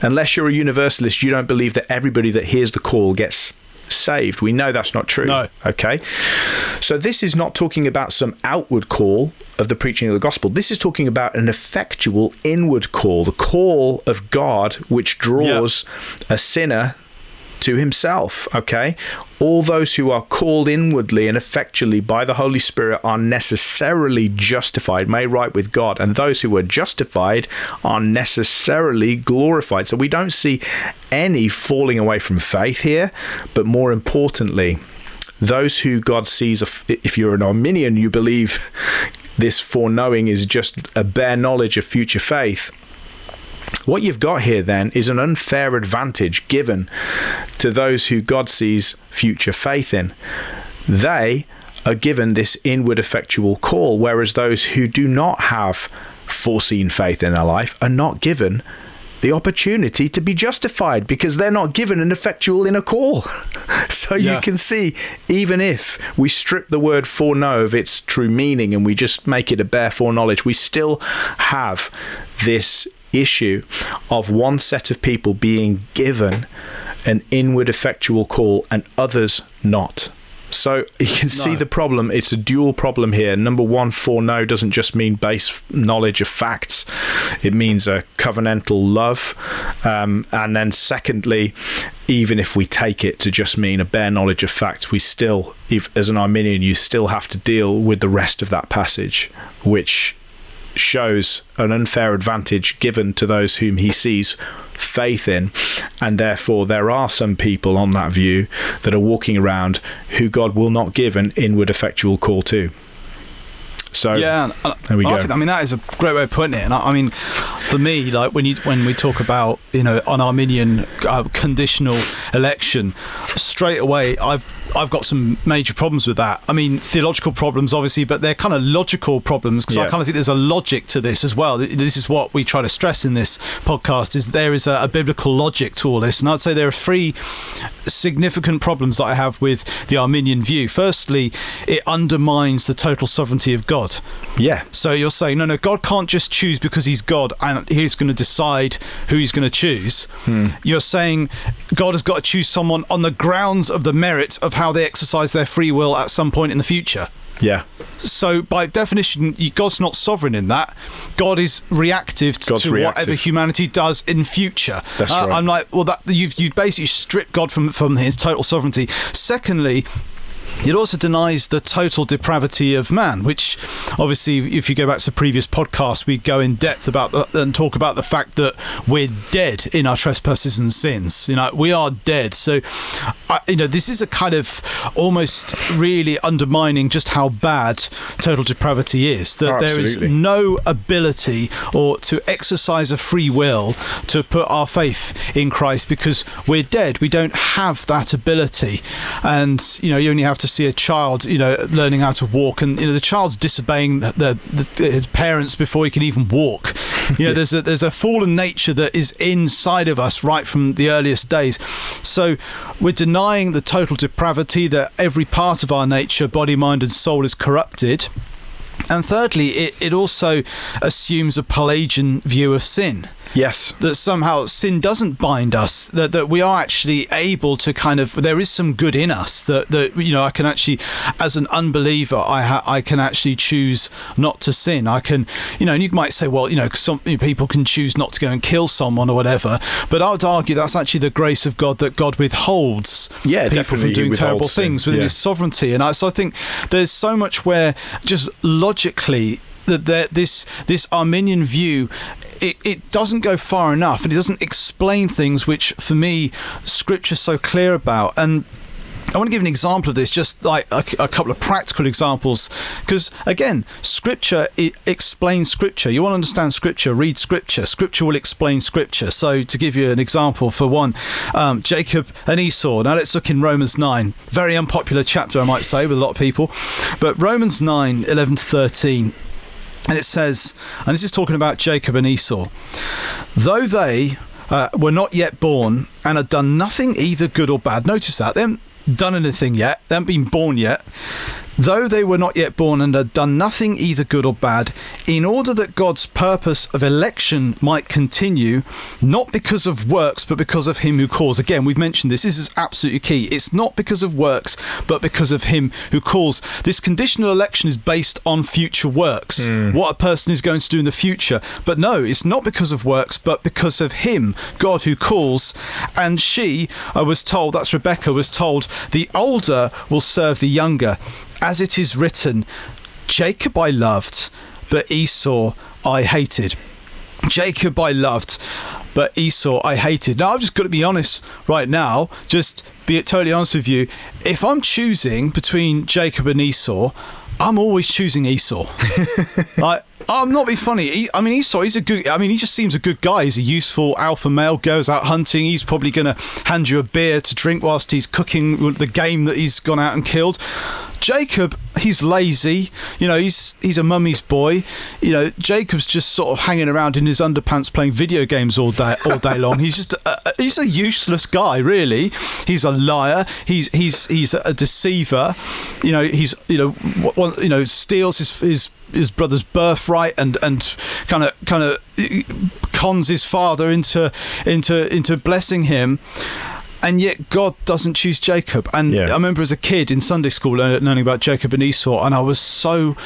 Unless you're a universalist, you don't believe that everybody that hears the call gets saved. We know that's not true. No. Okay. So this is not talking about some outward call of the preaching of the gospel. This is talking about an effectual inward call, the call of God which draws a sinner to himself. Okay. All those who are called inwardly and effectually by the Holy Spirit are necessarily justified, made right with God. And those who are justified are necessarily glorified. So we don't see any falling away from faith here, but more importantly, those who God sees, if you're an Arminian, you believe this foreknowing is just a bare knowledge of future faith what you've got here then is an unfair advantage given to those who God sees future faith in. They are given this inward effectual call, whereas those who do not have foreseen faith in their life are not given the opportunity to be justified because they're not given an effectual inner call. so yeah. you can see, even if we strip the word foreknow of its true meaning and we just make it a bare foreknowledge, we still have this issue of one set of people being given an inward effectual call and others not. So you can no. see the problem. It's a dual problem here. Number one, foreknow doesn't just mean base knowledge of facts, it means a covenantal love. Um, and then, secondly, even if we take it to just mean a bare knowledge of facts, we still, if, as an Arminian, you still have to deal with the rest of that passage, which shows an unfair advantage given to those whom he sees faith in. And therefore, there are some people on that view that are walking around who God will not give an inward effectual call to. So yeah, there we I go. Think, I mean, that is a great way of putting it. And I, I, mean, for me, like when you when we talk about you know an Arminian uh, conditional election, straight away I've I've got some major problems with that. I mean, theological problems, obviously, but they're kind of logical problems because yeah. I kind of think there's a logic to this as well. This is what we try to stress in this podcast: is there is a, a biblical logic to all this, and I'd say there are three significant problems that I have with the Arminian view. Firstly, it undermines the total sovereignty of God. Yeah. So you're saying no, no, God can't just choose because He's God and He's going to decide who He's going to choose. Hmm. You're saying God has got to choose someone on the grounds of the merit of how they exercise their free will at some point in the future. Yeah. So by definition, God's not sovereign in that. God is reactive to, to reactive. whatever humanity does in future. That's uh, right. I'm like, well, that you've you basically stripped God from from His total sovereignty. Secondly, it also denies the total depravity of man, which obviously, if you go back to previous podcasts, we go in depth about the, and talk about the fact that we're dead in our trespasses and sins. You know, we are dead. So, I, you know, this is a kind of almost really undermining just how bad total depravity is. That oh, there is no ability or to exercise a free will to put our faith in Christ because we're dead. We don't have that ability, and you know, you only have to see a child, you know, learning how to walk, and you know the child's disobeying the, the, his parents before he can even walk. You know, there's a there's a fallen nature that is inside of us right from the earliest days. So we're denying the total depravity that every part of our nature, body, mind, and soul, is corrupted. And thirdly, it, it also assumes a Pelagian view of sin. Yes. That somehow sin doesn't bind us, that, that we are actually able to kind of, there is some good in us that, that you know, I can actually, as an unbeliever, I, ha, I can actually choose not to sin. I can, you know, and you might say, well, you know, some people can choose not to go and kill someone or whatever, but I would argue that's actually the grace of God that God withholds yeah, people from doing terrible things within yeah. his sovereignty. And I, so I think there's so much where just logically that this this Arminian view it, it doesn't go far enough and it doesn't explain things which for me scripture's so clear about and I want to give an example of this, just like a, a couple of practical examples, because again, Scripture explains Scripture. You want to understand Scripture, read Scripture. Scripture will explain Scripture. So, to give you an example, for one, um, Jacob and Esau. Now, let's look in Romans 9. Very unpopular chapter, I might say, with a lot of people. But Romans 9, 11 to 13. And it says, and this is talking about Jacob and Esau, though they uh, were not yet born and had done nothing either good or bad. Notice that. They haven't done anything yet, they haven't been born yet. Though they were not yet born and had done nothing either good or bad, in order that God's purpose of election might continue, not because of works, but because of Him who calls. Again, we've mentioned this. This is absolutely key. It's not because of works, but because of Him who calls. This conditional election is based on future works, hmm. what a person is going to do in the future. But no, it's not because of works, but because of Him, God who calls. And she, I was told, that's Rebecca, was told, the older will serve the younger as it is written, Jacob I loved, but Esau I hated. Jacob I loved, but Esau I hated. Now, I've just got to be honest right now, just be totally honest with you. If I'm choosing between Jacob and Esau, I'm always choosing Esau. like, I'm not being funny. I mean, Esau, he's a good. I mean, he just seems a good guy. He's a useful alpha male. Goes out hunting. He's probably going to hand you a beer to drink whilst he's cooking the game that he's gone out and killed. Jacob, he's lazy. You know, he's he's a mummy's boy. You know, Jacob's just sort of hanging around in his underpants playing video games all day all day long. He's just a, he's a useless guy, really. He's a liar. He's he's he's a deceiver. You know, he's you know what, you know steals his his his brother's birthright and and kind of kind of uh, cons his father into into into blessing him and yet God doesn't choose Jacob. And Yeah. I remember as a kid in Sunday school learning, about Jacob and Esau, and I was so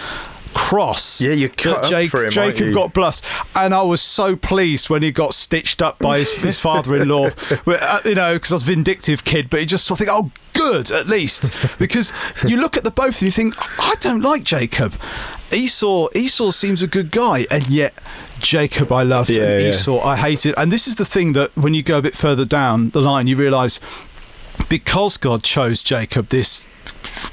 cross. Yeah, you cut for him, Jacob got blessed, and I was so pleased when he got stitched up by his, his father-in-law. Uh, you know, because I was a vindictive kid, but he just sort of think, oh, good at least, because you look at the both and you think, I don't like Jacob. Esau, Esau seems a good guy, and yet. Jacob I loved Yeah, and yeah. Esau I hated. And this is the thing that when you go a bit further down the line, you realise because God chose Jacob, this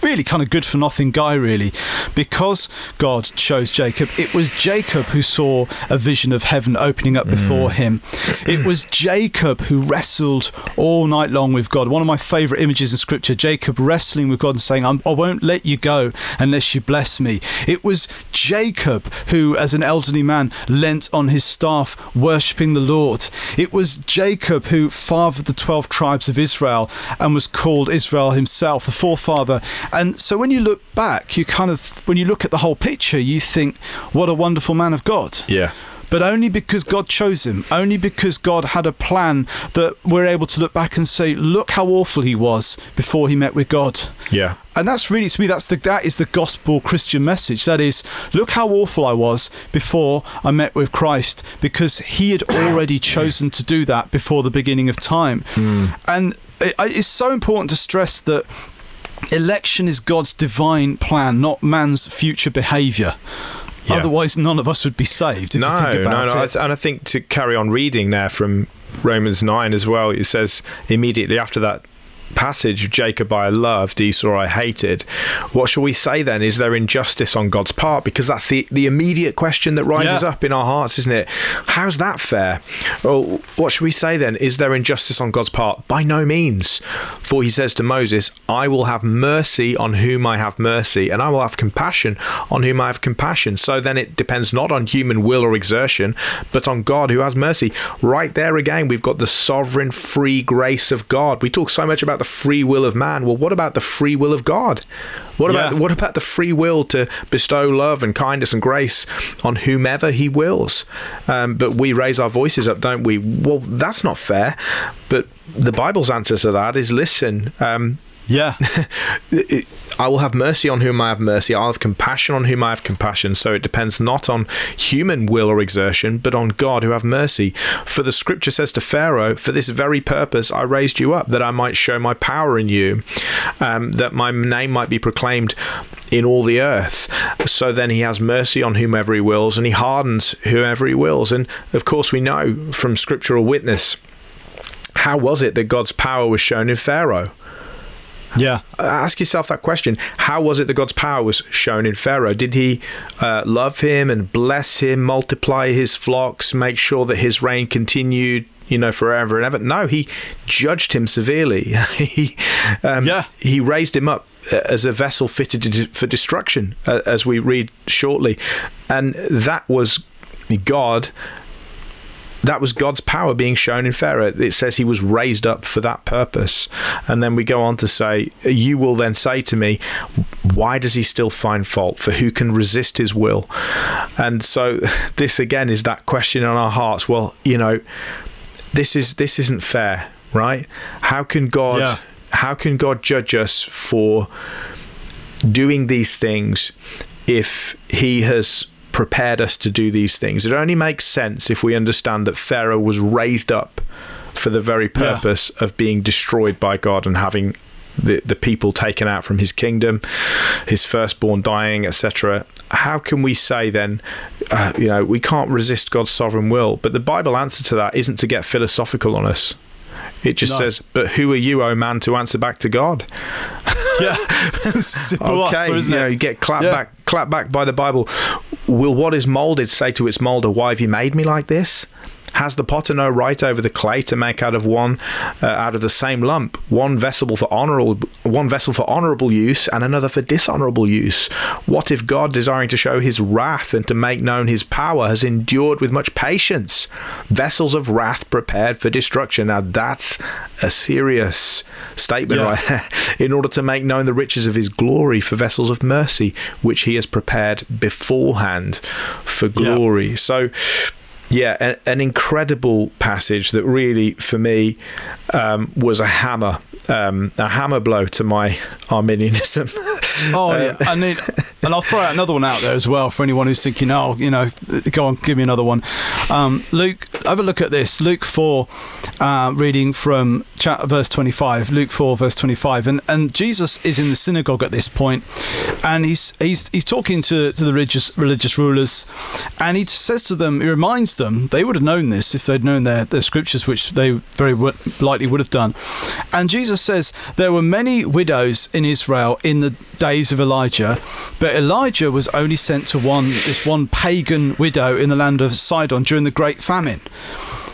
really kind of good for nothing guy, really, because God chose Jacob, it was Jacob who saw a vision of heaven opening up before mm. him. It was Jacob who wrestled all night long with God. One of my favourite images in Scripture Jacob wrestling with God and saying, I won't let you go unless you bless me. It was Jacob who, as an elderly man, leant on his staff, worshipping the Lord. It was Jacob who fathered the 12 tribes of Israel and was called Israel himself, the forefather. And so when you look back, you kind of, when you look at the whole picture, you think, what a wonderful man of God Yeah. but only because God chose him, only because God had a plan that we're able to look back and say, look how awful he was before he met with God. Yeah. And that's really to me that's the that is the gospel Christian message. That is, look how awful I was before I met with Christ because he had already chosen to do that before the beginning of time. Hmm. And it, it's so important to stress that election is God's divine plan, not man's future behavior. Yeah. Otherwise, none of us would be saved. If no, you think about no, no. it. And I think to carry on reading there from Romans 9 as well, it says immediately after that passage, Jacob I loved, Esau I hated. What shall we say then? Is there injustice on God's part? Because that's the, the immediate question that rises Yeah. up in our hearts, isn't it? How's that fair? Well, what should we say then? Is there injustice on God's part? By no means. For he says to Moses, I will have mercy on whom I have mercy, and I will have compassion on whom I have compassion. So then it depends not on human will or exertion, but on God who has mercy. Right there again, we've got the sovereign free grace of God. We talk so much about the free will of man. Well, what about the free will of God? What about Yeah. what about the free will to bestow love and kindness and grace on whomever He wills? Um, but we raise our voices up, don't we? Well, that's not fair. But the Bible's answer to that is listen. Um, yeah. I will have mercy on whom I have mercy. I'll have compassion on whom I have compassion. So it depends not on human will or exertion, but on God who have mercy. For the scripture says to Pharaoh, For this very purpose I raised you up, that I might show my power in you, um, that my name might be proclaimed in all the earth. So then he has mercy on whomever he wills, and he hardens whoever he wills. And of course, we know from scriptural witness how was it that God's power was shown in Pharaoh? Yeah. Ask yourself that question. How was it that God's power was shown in Pharaoh? Did he uh, love him and bless him, multiply his flocks, make sure that his reign continued? You know, forever and ever. No, he judged him severely. he, um, Yeah. he raised him up uh, as a vessel fitted for destruction, uh, as we read shortly, and that was God that was God's power being shown in Pharaoh. It says he was raised up for that purpose. And then we go on to say, You will then say to me, Why does he still find fault? For who can resist his will? And so this again is that question on our hearts. Well, you know, this is this isn't fair, right? How can God Yeah. how can God judge us for doing these things if he has prepared us to do these things. It only makes sense if we understand that Pharaoh was raised up for the very Yeah. purpose of being destroyed by God and having the, the people taken out from his kingdom, his firstborn dying, etc. How can we say then, uh, you know, we can't resist God's sovereign will? But the Bible answer to that isn't to get philosophical on us. It just No. says, "But who are you, O man, to answer back to God?" Yeah. Okay, answer, you know, you get clapped Yeah. back, clapped back by the Bible. Will what is molded say to its molder, "Why have you made me like this?" Has the potter no right over the clay to make out of one, uh, out of the same lump, one vessel for honorable, one vessel for honorable use, and another for dishonorable use? What if God, desiring to show His wrath and to make known His power, has endured with much patience vessels of wrath prepared for destruction? Now that's a serious statement, Yeah. right? there. in order to make known the riches of his glory for vessels of mercy, which he has prepared beforehand for glory. So, yeah, an, incredible passage that really, for me, um, was a hammer, um, a hammer blow to my Arminianism. Oh yeah, I mean, and I'll throw out another one out there as well for anyone who's thinking, oh, you know, go on, give me another one. Um, Luke, have a look at this. Luke four, uh, reading from chat, verse twenty-five. Luke four, verse twenty-five, and and Jesus is in the synagogue at this point, and he's he's he's talking to to the religious religious rulers, and he says to them, he reminds them, they would have known this if they'd known their their scriptures, which they very likely would have done, and Jesus says there were many widows in Israel in the days of Elijah, but Elijah was only sent to one this one pagan widow in the land of Sidon during the great famine.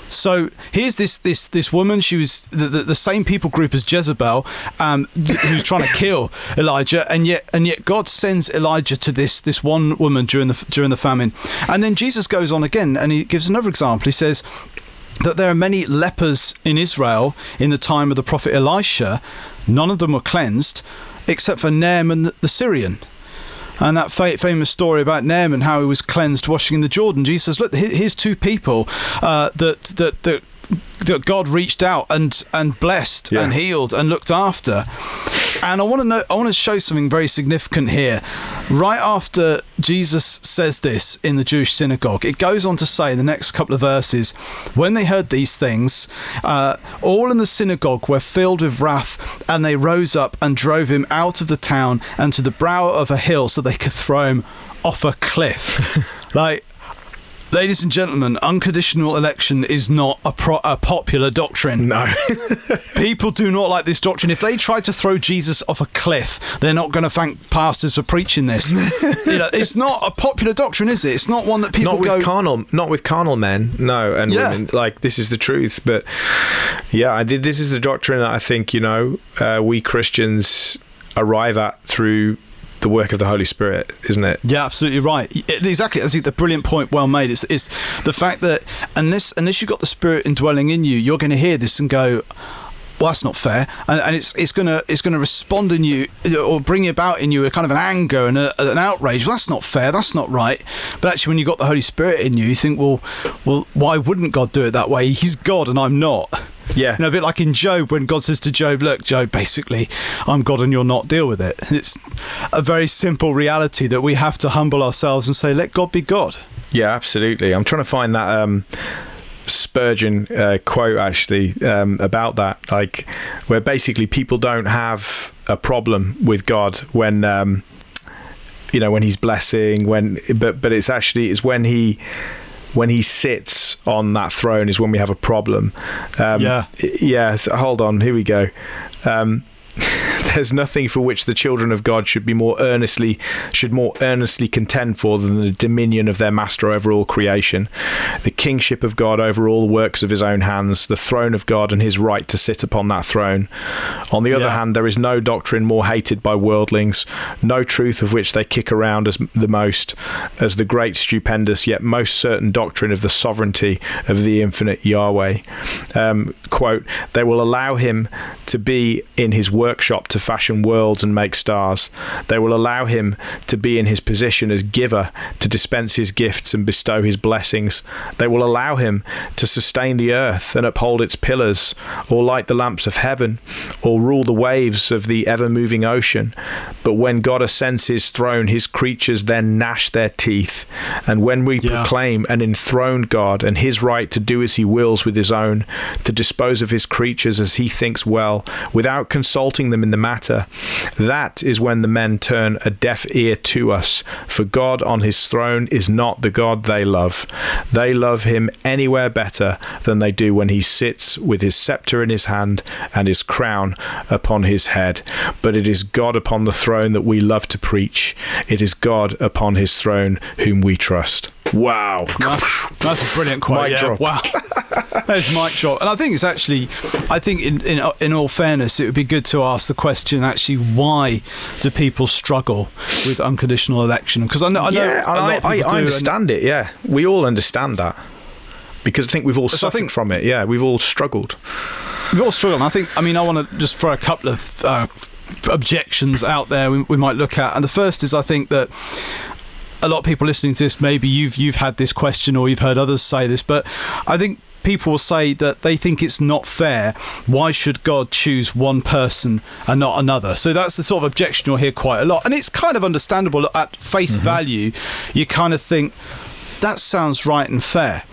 So here's this this this woman. She was the, the, the same people group as Jezebel, um, who's trying to kill Elijah, and yet and yet God sends Elijah to this this one woman during the during the famine, and then Jesus goes on again and he gives another example. He says that there are many lepers in Israel in the time of the prophet Elisha. None of them were cleansed, except for Naaman the, Syrian. And that fa- famous story about Naaman, how he was cleansed washing in the Jordan. Jesus "Look, here's two people uh, that that that." That God reached out and and blessed Yeah. and healed and looked after, and I want to know. I want to show something very significant here. Right after Jesus says this in the Jewish synagogue, it goes on to say in the next couple of verses, when they heard these things, uh, all in the synagogue were filled with wrath, and they rose up and drove him out of the town and to the brow of a hill, so they could throw him off a cliff. like. Ladies and gentlemen, unconditional election is not a, pro- a popular doctrine. no. People do not like this doctrine. If they try to throw Jesus off a cliff, they're not going to thank pastors for preaching this. you know, it's not a popular doctrine, is it? It's not one that people not with go. carnal, not with carnal men, no, and Yeah. women. Like this is the truth, but yeah, I did. This is the doctrine that I think you know uh, we Christians arrive at through the work of the Holy Spirit, isn't it? Yeah, absolutely right. It- exactly. I think the brilliant point, well made. It's, the fact that unless unless you've got the Spirit indwelling in you, you're going to hear this and go, "Well, that's not fair," and, and it's it's gonna it's gonna respond in you or bring about in you a kind of an anger and a, an outrage. Well, that's not fair. That's not right. But actually, when you've got the Holy Spirit in you, you think, "Well, well, why wouldn't God do it that way? He's God and I'm not." Yeah. You know, a bit like in Job when God says to Job, "Look, Job, basically, I'm God and you're not. Deal with it." It's a very simple reality that we have to humble ourselves and say, "Let God be God." Yeah, absolutely. I'm trying to find that um, Spurgeon uh, quote actually um, about that, like where basically people don't have a problem with God when. Um, you know when he's blessing when but but it's actually it's when he when he sits on that throne is when we have a problem um, Yeah. yeah so hold on here we go um, there's nothing for which the children of God should be more earnestly should more earnestly contend for than the dominion of their master over all creation, the kingship of God over all the works of his own hands, the throne of God and his right to sit upon that throne. On the other Yeah. hand, there is no doctrine more hated by worldlings, no truth of which they kick around as the most, as the great, stupendous, yet most certain doctrine of the sovereignty of the infinite Yahweh. Um, quote, they will allow him to be in his workshop to fashion worlds and make stars. They will allow him to be in his position as giver to dispense his gifts and bestow his blessings. They will allow him to sustain the earth and uphold its pillars, or light the lamps of heaven, or rule the waves of the ever moving ocean. But when God ascends his throne, his creatures then gnash their teeth. And when we Yeah. proclaim an enthroned God and his right to do as he wills with his own, to dispose of his creatures as he thinks well, without consulting them in the matter, that is when the men turn a deaf ear to us. For God on his throne is not the God they love. They love him anywhere better than they do when he sits with his scepter in his hand and his crown upon his head. But it is God upon the throne that we love to preach. It is God upon his throne whom we trust. Wow. That's, that's a brilliant quote. Mic yeah. drop. Wow. There's mic drop. And I think it's actually, I think in, in in all fairness, it would be good to ask the question actually, why do people struggle with unconditional election? Because I know, I know yeah, I, I, I understand it. Yeah, we all understand that because I think we've all So suffered think- from it. Yeah, we've all struggled. We've all struggled. And I think, I mean, I want to just throw a couple of uh, objections out there we, we might look at. And the first is I think that a lot of people listening to this, maybe you've you've had this question or you've heard others say this, but I think people will say that they think it's not fair. Why should God choose one person and not another? So that's the sort of objection you'll hear quite a lot, and it's kind of understandable at face mm-hmm. value. You kind of think that sounds right and fair.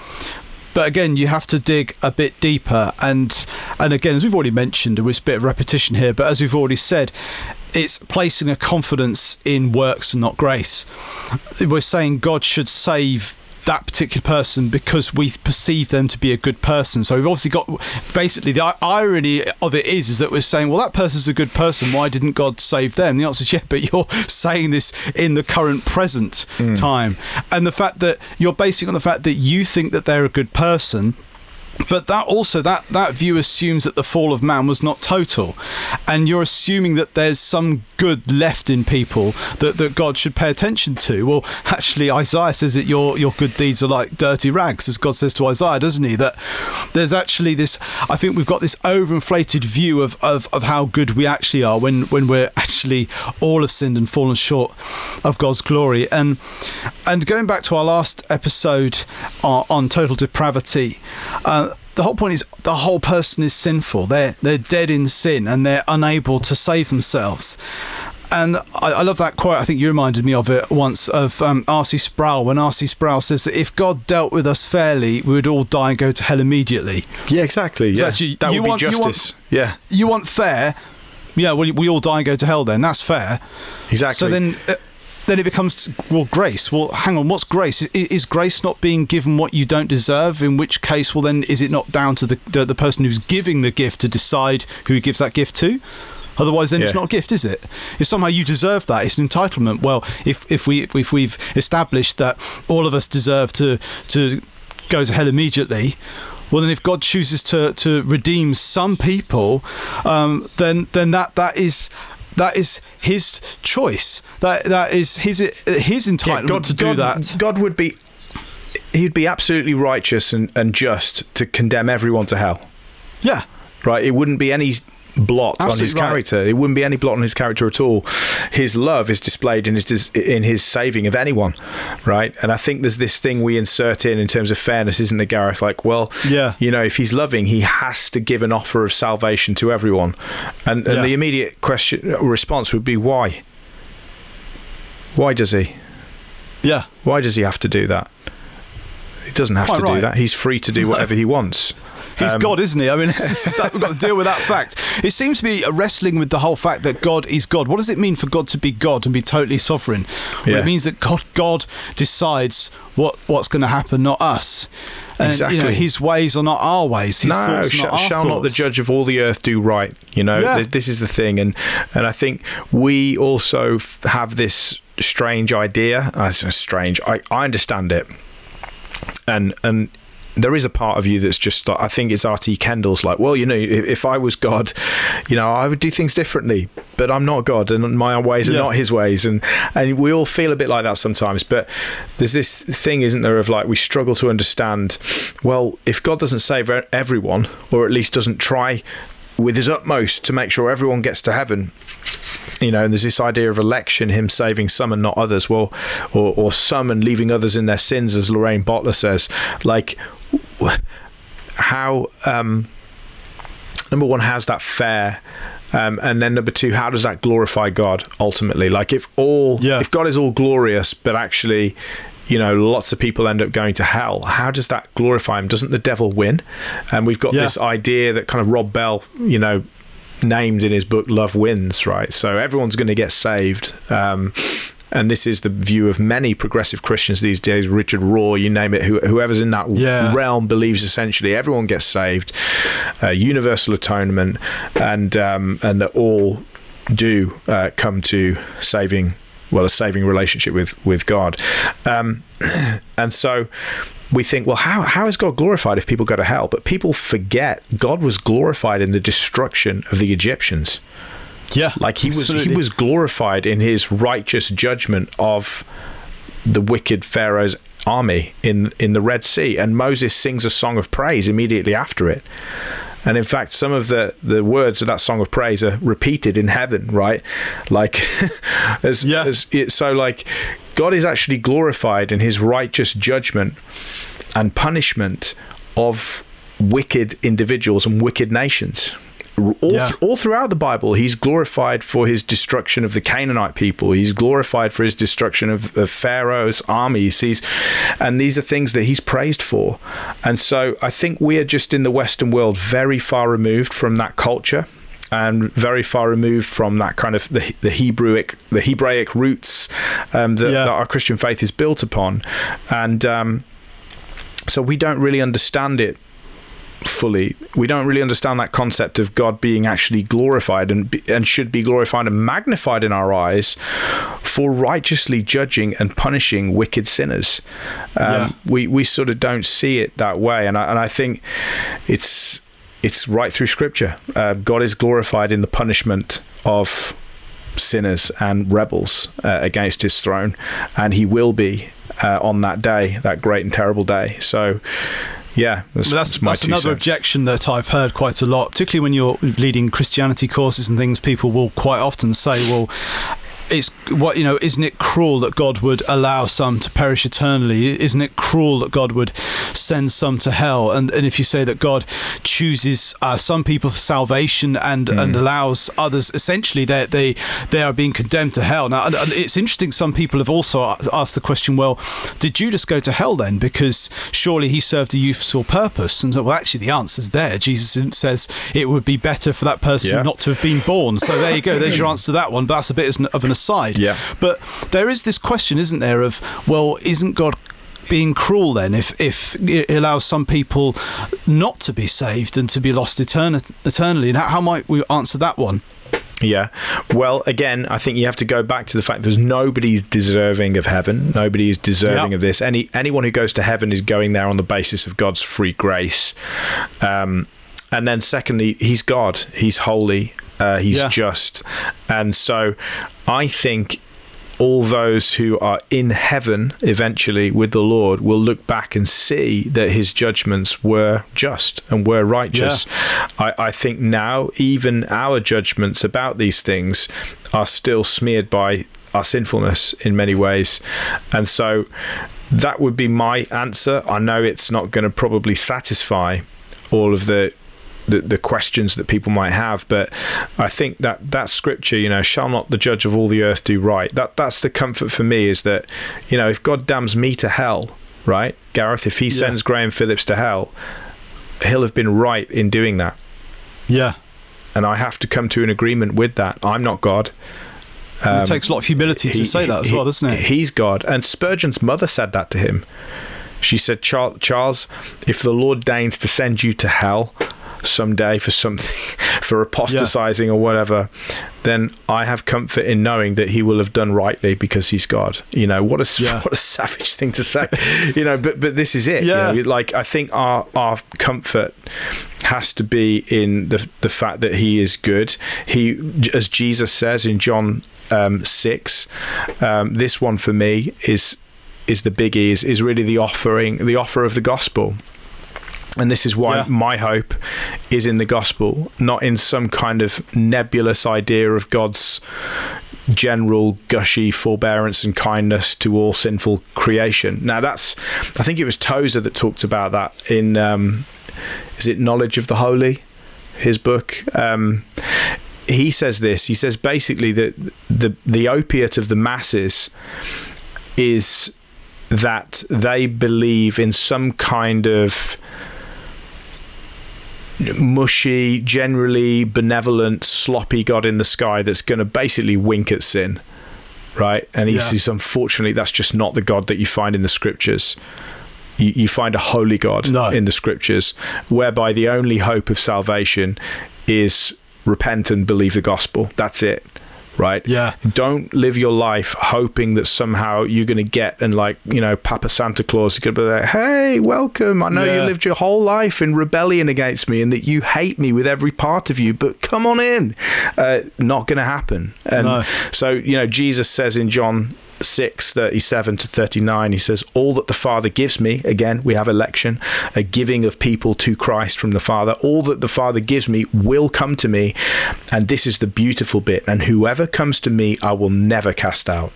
But again, you have to dig a bit deeper, and and again, as we've already mentioned, and it's a bit of repetition here, but as we've already said, it's placing a confidence in works and not grace. We're saying God should save that particular person because we perceive them to be a good person. So we've obviously got basically the irony of it is is that we're saying, well, that person's a good person. Why didn't God save them? The answer is yeah, but you're saying this in the current present mm. time, and the fact that you're basing on the fact that you think that they're a good person but that also that that view assumes that the fall of man was not total. And you're assuming that there's some good left in people that, that god should pay attention to. Well actually isaiah says that your your good deeds are like dirty rags as god says to isaiah doesn't he? That there's actually this i think we've got this overinflated view of, of, of how good we actually are when when we're actually all have sinned and fallen short of god's glory. And and going back to our last episode on, on total depravity uh, the whole point is the whole person is sinful. They're they're dead in sin and they're unable to save themselves. And I, I love that quote. I think you reminded me of it once of um, R.C. Sproul when R.C. Sproul says that if God dealt with us fairly, we would all die and go to hell immediately. Yeah, exactly. So Yeah, actually, that you would want- be you want- justice. yeah, You want fair? Yeah, well, we all die and go to hell. Then that's fair. exactly. So then, uh, then it becomes well, grace. Well, hang on, what's grace? I- Is grace not being given what you don't deserve? In which case, well, then is it not down to the the, the person who's giving the gift to decide who he gives that gift to? Otherwise, then it's not a gift, is it? If somehow you deserve that, it's an entitlement. Well, if if we if we've established that all of us deserve to to go to hell immediately. Well, then, if God chooses to, to redeem some people, um, then then that that is that is His choice. That that is His His entitlement to do God, that. God would be, he'd be absolutely righteous and, and just to condemn everyone to hell. Yeah, Right? It wouldn't be any blot on his Absolutely right. character. It wouldn't be any blot on his character at all. His love is displayed in his in his saving of anyone, right? And I think there's this thing we insert in in terms of fairness, isn't there, Gareth? Like, well, Yeah. you know, if he's loving, he has to give an offer of salvation to everyone. And, and Yeah. the immediate question response would be why? Why does he? yeah, Why does he have to do that? He doesn't have Quite to do that. He's free to do whatever he wants. He's Um, God, isn't he? I mean, that we've got to deal with that fact. It seems to be wrestling with the whole fact that God is God. What does it mean for God to be God and be totally sovereign? Well, Yeah. it means that God, God decides what what's going to happen, not us. And you know, Exactly. His ways are not our ways. His no, thoughts are sh- not shall not the judge of all the earth do right? You know, Yeah. Th- this is the thing, and and I think we also f- have this strange idea. Say strange. I, I understand it, and and there is a part of you that's just like I think it's RT Kendall's like, well, you know, if, if I was God, you know, I would do things differently, but I'm not God, and my ways are Yeah. not His ways, and and we all feel a bit like that sometimes. But there's this thing, isn't there, of like we struggle to understand. Well, if God doesn't save everyone, or at least doesn't try with His utmost to make sure everyone gets to heaven, you know, and there's this idea of election, him saving some and not others. Well, or, or some and leaving others in their sins, as Loraine Boettner says. Like, how, um, number one, how's that fair? Um, and then number two, how does that glorify God ultimately? Like, if all, Yeah. if God is all glorious, but actually, you know, lots of people end up going to hell. How does that glorify him? Doesn't the devil win? And we've got Yeah. this idea that kind of Rob Bell, you know, named in his book Love Wins, right? So everyone's going to get saved. Um, and this is the view of many progressive Christians these days. Richard Rohr, you name it, who, whoever's in that Yeah. realm believes essentially everyone gets saved, uh, universal atonement, and um, and that all do uh, come to saving, well, a saving relationship with with God. Um, and so we think, well, how, how is God glorified if people go to hell? But people forget God was glorified in the destruction of the Egyptians. Yeah, Like he was he was glorified in his righteous judgment of the wicked Pharaoh's army in in the Red Sea. And Moses sings a song of praise immediately after it. And in fact, some of the, the words of that song of praise are repeated in heaven, right? Like, as, Yeah. as it, so like, God is actually glorified in His righteous judgment and punishment of wicked individuals and wicked nations. All, Yeah. th- all throughout the Bible, he's glorified for his destruction of the Canaanite people. He's glorified for his destruction of, of Pharaoh's armies. He's, and these are things that he's praised for. And so I think we are just in the Western world very far removed from that culture and very far removed from that kind of the, the Hebrewic the Hebraic roots um, that, Yeah. that our Christian faith is built upon. And um, so we don't really understand it fully. We don't really understand that concept of God being actually glorified and be, and should be glorified and magnified in our eyes for righteously judging and punishing wicked sinners. Um, Yeah. We we sort of don't see it that way, and I, and I think it's it's right through Scripture. Uh, God is glorified in the punishment of sinners and rebels uh, against His throne, and He will be uh, on that day, that great and terrible day. So. Yeah, that's, Well, that's, that's another cents. objection that I've heard quite a lot, particularly when you're leading Christianity courses and things. People will quite often say, "Well, it's what you know. Isn't it cruel that God would allow some to perish eternally? Isn't it cruel that God would send some to hell? And and if you say that God chooses uh, some people for salvation and Hmm. and allows others, essentially they they they are being condemned to hell. Now, and, and it's interesting. Some people have also asked the question, well, did Judas go to hell then? Because surely he served a useful purpose. And so, well, actually, the answer's there. Jesus says it would be better for that person Yeah. not to have been born. So there you go. There's your answer to that one. But that's a bit of an aside. Yeah. But there is this question, isn't there, of well, isn't God being cruel then if if it allows some people not to be saved and to be lost eterni- eternally? And how, how might we answer that one? Yeah. Well, again, I think you have to go back to the fact there's nobody's deserving of heaven. Nobody is deserving Yeah. of this. Any anyone who goes to heaven is going there on the basis of God's free grace. Um, and then, secondly, He's God. He's holy. Uh, he's Yeah. just. And so, I think all those who are in heaven eventually with the Lord will look back and see that his judgments were just and were righteous. I, I think now, even our judgments about these things are still smeared by our sinfulness in many ways. And so that would be my answer. I know it's not going to probably satisfy all of the the, the questions that people might have but i think that that scripture you know shall not the judge of all the earth do right that that's the comfort for me is that you know if god damns me to hell right? Gareth, if he Yeah. sends Graham Phillips to hell, he'll have been right in doing that. Yeah. And I have to come to an agreement with that. I'm not God. Um, it takes a lot of humility to he- say that as he- well, doesn't it? He's God. And Spurgeon's mother said that to him. She said, Charles, if the Lord deigns to send you to hell someday for something, for apostatizing or whatever, then I have comfort in knowing that he will have done rightly because he's God. You know, what a, Yeah. what a savage thing to say. you know, but, but this is it. you Yeah. know, like, I think our, our comfort has to be in the, the fact that he is good. He, as Jesus says in John um, 6, um, this one for me is is the biggie is, is really the offering the offer of the gospel and this is why Yeah. my hope is in the gospel not in some kind of nebulous idea of god's general gushy forbearance and kindness to all sinful creation. Now that's i think it was tozer that talked about that in um, is it knowledge of the holy? His book. Um, he says this he says basically that the the opiate of the masses is that they believe in some kind of mushy, generally benevolent, sloppy God in the sky that's going to basically wink at sin, right? And he Yeah. says, unfortunately, that's just not the God that you find in the scriptures. You, you find a holy God No. in the scriptures, whereby the only hope of salvation is repent and believe the gospel. That's it, right? Yeah. Don't live your life hoping that somehow you're going to get and like you know Papa Santa Claus is going to be like, "Hey, welcome! I know you lived your whole life in rebellion against me and that you hate me with every part of you, but come on in." Uh, not going to happen. And No. so you know Jesus says in John. 6 37 to 39 he says all that the father gives me again we have election a giving of people to christ from the father all that the father gives me will come to me and this is the beautiful bit and whoever comes to me i will never cast out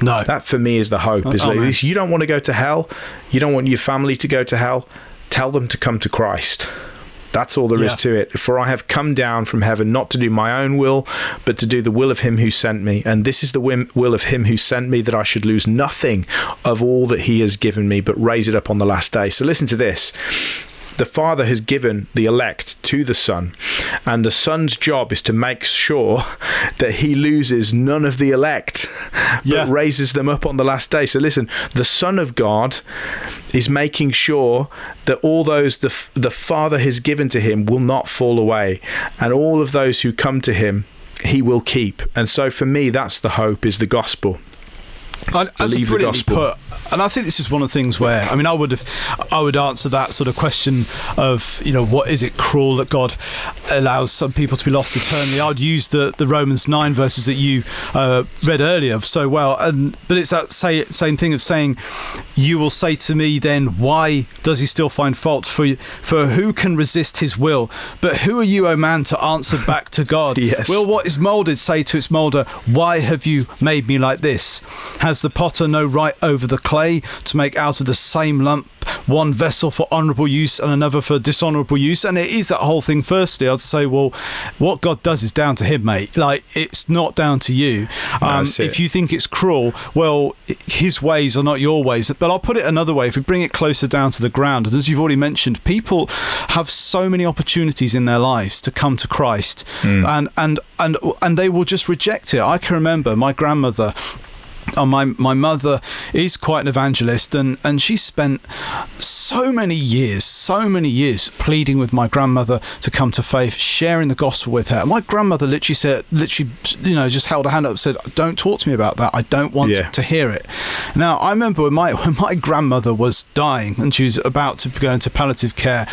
No. that for me is the hope. Is Oh, like, man. you don't want to go to hell. You don't want your family to go to hell. Tell them to come to Christ. That's all there is Yeah. to it. For I have come down from heaven not to do my own will, but to do the will of him who sent me. And this is the will of him who sent me, that I should lose nothing of all that he has given me, but raise it up on the last day. So listen to this. The Father has given the elect to the Son, and the Son's job is to make sure that he loses none of the elect, Yeah. but raises them up on the last day. So listen, the Son of God is making sure that all those the, the Father has given to him will not fall away, and all of those who come to him he will keep. And so for me, that's the hope is the gospel. I, as Believe the gospel. put, and I think this is one of the things where I mean I would have I would answer that sort of question of you know what is it cruel that God allows some people to be lost eternally. I'd use the, the Romans nine verses that you uh, read earlier so well, and but it's that say, same thing of saying you will say to me then why does he still find fault for for who can resist his will? But who are you, O man, to answer back to God? Yes. Will what is moulded say to its moulder, Why have you made me like this? Has the potter no right over the clay to make out of the same lump one vessel for honourable use and another for dishonourable use? And it is that whole thing. Firstly, I'd say, well, what God does is down to Him, mate. Like, it's not down to you. Um, it. if you think it's cruel, well, His ways are not your ways. But I'll put it another way if we bring it closer down to the ground, and as you've already mentioned, people have so many opportunities in their lives to come to Christ, and, and, and, and they will just reject it. I can remember my grandmother. Oh, my my mother is quite an evangelist, and, and she spent so many years, so many years pleading with my grandmother to come to faith, sharing the gospel with her. My grandmother literally said, literally, you know, just held her hand up, and said, "Don't talk to me about that. I don't want Yeah. to hear it." Now, I remember when my when my grandmother was dying and she was about to go into palliative care.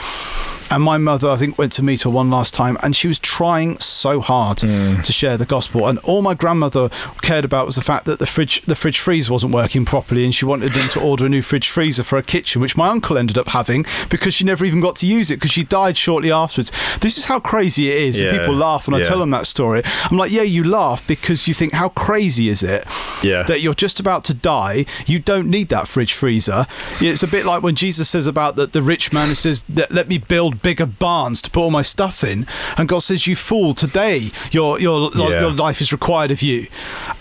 And my mother, I think, went to meet her one last time, and she was trying so hard mm. to share the gospel. And all my grandmother cared about was the fact that the fridge, the fridge freezer wasn't working properly, and she wanted them to order a new fridge freezer for her kitchen, which my uncle ended up having because she never even got to use it because she died shortly afterwards. This is how crazy it is. and people laugh when I tell them that story. I'm like, yeah, you laugh because you think, how crazy is it Yeah. that you're just about to die? You don't need that fridge freezer. It's a bit like when Jesus says about the, the rich man, he says, "Let- let me build bigger barns to put all my stuff in. And God says, you fool, today your, your, Yeah. your life is required of you.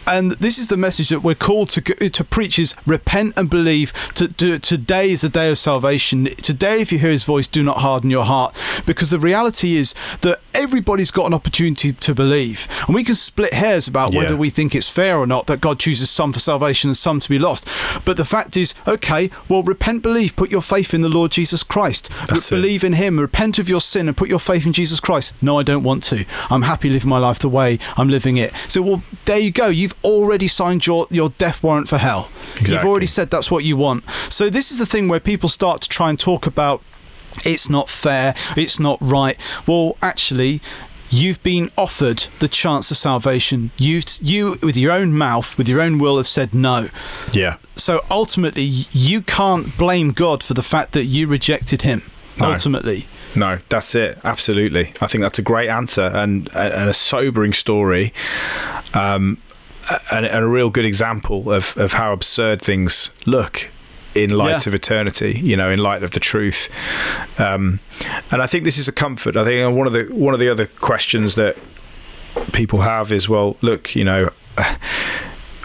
and this is the message that we're called to to preach: is repent and believe. To, to, today is the day of salvation. Today, if you hear His voice, do not harden your heart, because the reality is that everybody's got an opportunity to believe, and we can split hairs about Yeah. whether we think it's fair or not that God chooses some for salvation and some to be lost. But the fact is, okay, well, repent, believe, put your faith in the Lord Jesus Christ. That's it. believe in Him, repent of your sin, and put your faith in Jesus Christ. No, I don't want to. I'm happy living my life the way I'm living it. So, well, there you go. You've already signed your, your death warrant for hell. You've already said that's what you want. So, this is the thing where people start to try and talk about it's not fair, it's not right. Well, actually, you've been offered the chance of salvation. You've you with your own mouth, with your own will, have said no. Yeah. So ultimately, you can't blame God for the fact that you rejected Him. No. Ultimately, No, that's it. Absolutely. I think that's a great answer and, and a sobering story. Um, and, and a real good example of, of how absurd things look in light Yeah. of eternity, you know, in light of the truth. Um, and I think this is a comfort. I think one of the one of the other questions that people have is, well, look, you know,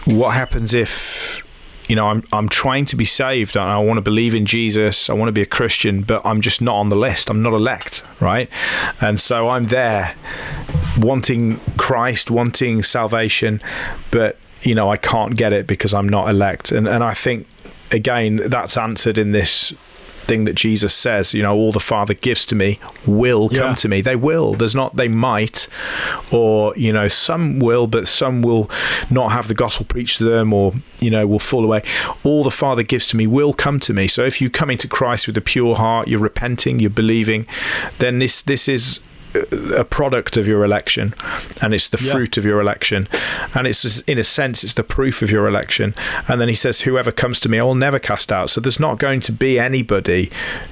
what happens if you know I'm I'm trying to be saved and I want to believe in Jesus I want to be a Christian but I'm just not on the list I'm not elect right? And so I'm there wanting Christ wanting salvation but you know I can't get it because I'm not elect. And and I think again that's answered in this thing that Jesus says, you know, all the Father gives to me will come Yeah. to me. They will. There's not they might or, you know, some will, but some will not have the gospel preached to them or, you know, will fall away. All the Father gives to me will come to me. So if you come into Christ with a pure heart, you're repenting, you're believing, then this this is a product of your election and it's the Yeah. fruit of your election. And it's just- in a sense it's the proof of your election. And then he says whoever comes to me I will never cast out. So there's not going to be anybody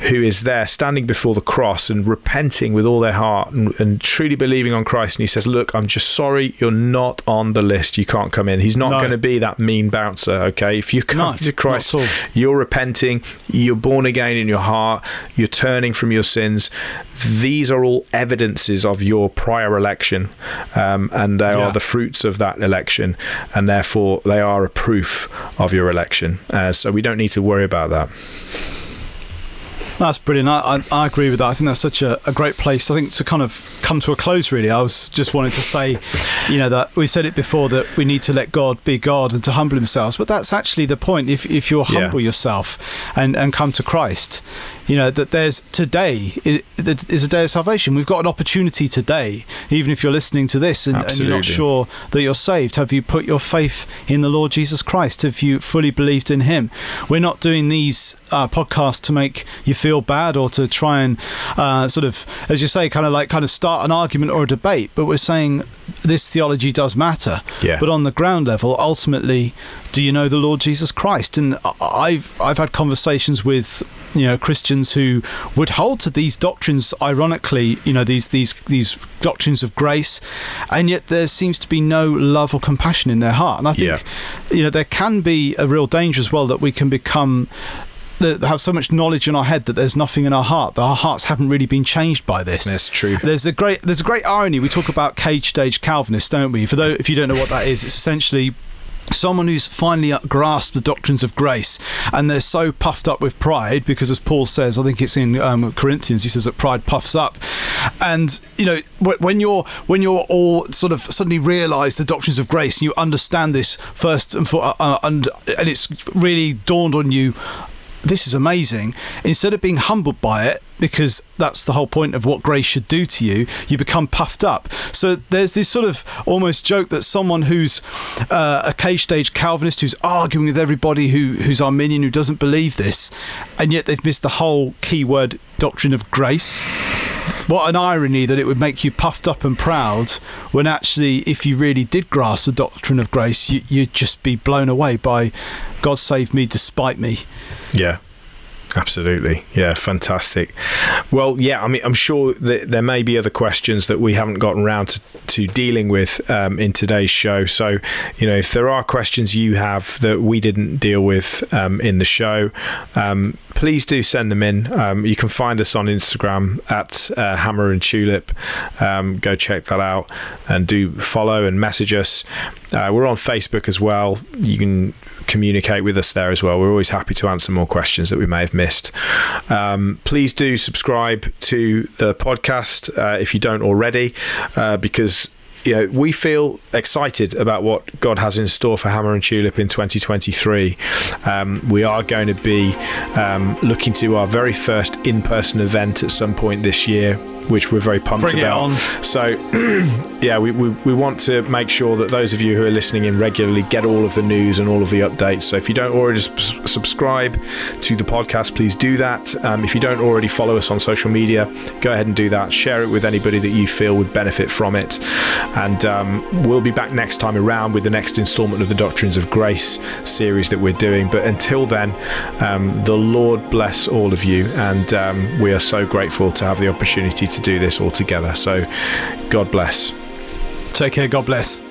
who is there standing before the cross and repenting with all their heart and, and truly believing on Christ. And he says look I'm just sorry you're not on the list. You can't come in. He's not No. going to be that mean bouncer okay? If you come No, to Christ you're repenting, you're born again in your heart, you're turning from your sins. These are all evidences of your prior election, um, and they Yeah. are the fruits of that election, and therefore they are a proof of your election. Uh, so we don't need to worry about that. That's brilliant. I, I, I agree with that. I think that's such a, a great place. I think to kind of come to a close, really, I was just wanting to say, you know, that we said it before that we need to let God be God and to humble Himself. But that's actually the point. If, if you'll Yeah. humble yourself and, and come to Christ, you know, that there's today is a day of salvation. We've got an opportunity today, even if you're listening to this and, and you're not sure that you're saved. Have you put your faith in the Lord Jesus Christ? Have you fully believed in Him? We're not doing these uh, podcasts to make you feel bad or to try and uh, sort of, as you say, kind of like kind of start an argument or a debate. But we're saying this theology does matter. Yeah. But on the ground level, ultimately, do you know the Lord Jesus Christ? And I've I've had conversations with you know Christians who would hold to these doctrines. Ironically, you know these these these doctrines of grace, and yet there seems to be no love or compassion in their heart. And I think you know there can be a real danger as well that we can become that have so much knowledge in our head that there's nothing in our heart that our hearts haven't really been changed by this That's true. there's a great there's a great irony we talk about cage stage calvinists don't we for those if you don't know what that is it's essentially Someone who's finally grasped the doctrines of grace, and they're so puffed up with pride because, as Paul says, I think it's in um, Corinthians, he says that pride puffs up. And you know, when you're when you're all sort of suddenly realise the doctrines of grace, and you understand this first and for, uh, and and it's really dawned on you this is amazing. Instead of being humbled by it, because that's the whole point of what grace should do to you, you become puffed up. So there's this sort of almost joke that someone who's uh, a cage stage Calvinist who's arguing with everybody who, who's Arminian who doesn't believe this, and yet they've missed the whole key word doctrine of grace. What an irony that it would make you puffed up and proud when actually, if you really did grasp the doctrine of grace, you, you'd just be blown away by God saved me despite me. Yeah. Absolutely. Yeah, fantastic. Well, yeah, I mean, I'm sure that there may be other questions that we haven't gotten around to, to dealing with um, in today's show. So, you know, if there are questions you have that we didn't deal with um, in the show, um, please do send them in. Um, you can find us on Instagram at uh, Hammer and Tulip. Um, go check that out and do follow and message us. Uh, we're on Facebook as well. You can communicate with us there as well. We're always happy to answer more questions that we may have missed. Um, please do subscribe to the podcast uh, if you don't already, uh, because you know, we feel excited about what God has in store for Hammer and Tulip in 2023. Um, we are going to be um, looking to our very first in person event at some point this year which we're very pumped Bring about. So, yeah, we, we, we want to make sure that those of you who are listening in regularly get all of the news and all of the updates. So, if you don't already subscribe to the podcast, please do that. Um, if you don't already follow us on social media, go ahead and do that. Share it with anybody that you feel would benefit from it. And um, we'll be back next time around with the next installment of the Doctrines of Grace series that we're doing. But until then, um, the Lord bless all of you. And um, we are so grateful to have the opportunity to to do this all together. So, God bless. Take care. God bless.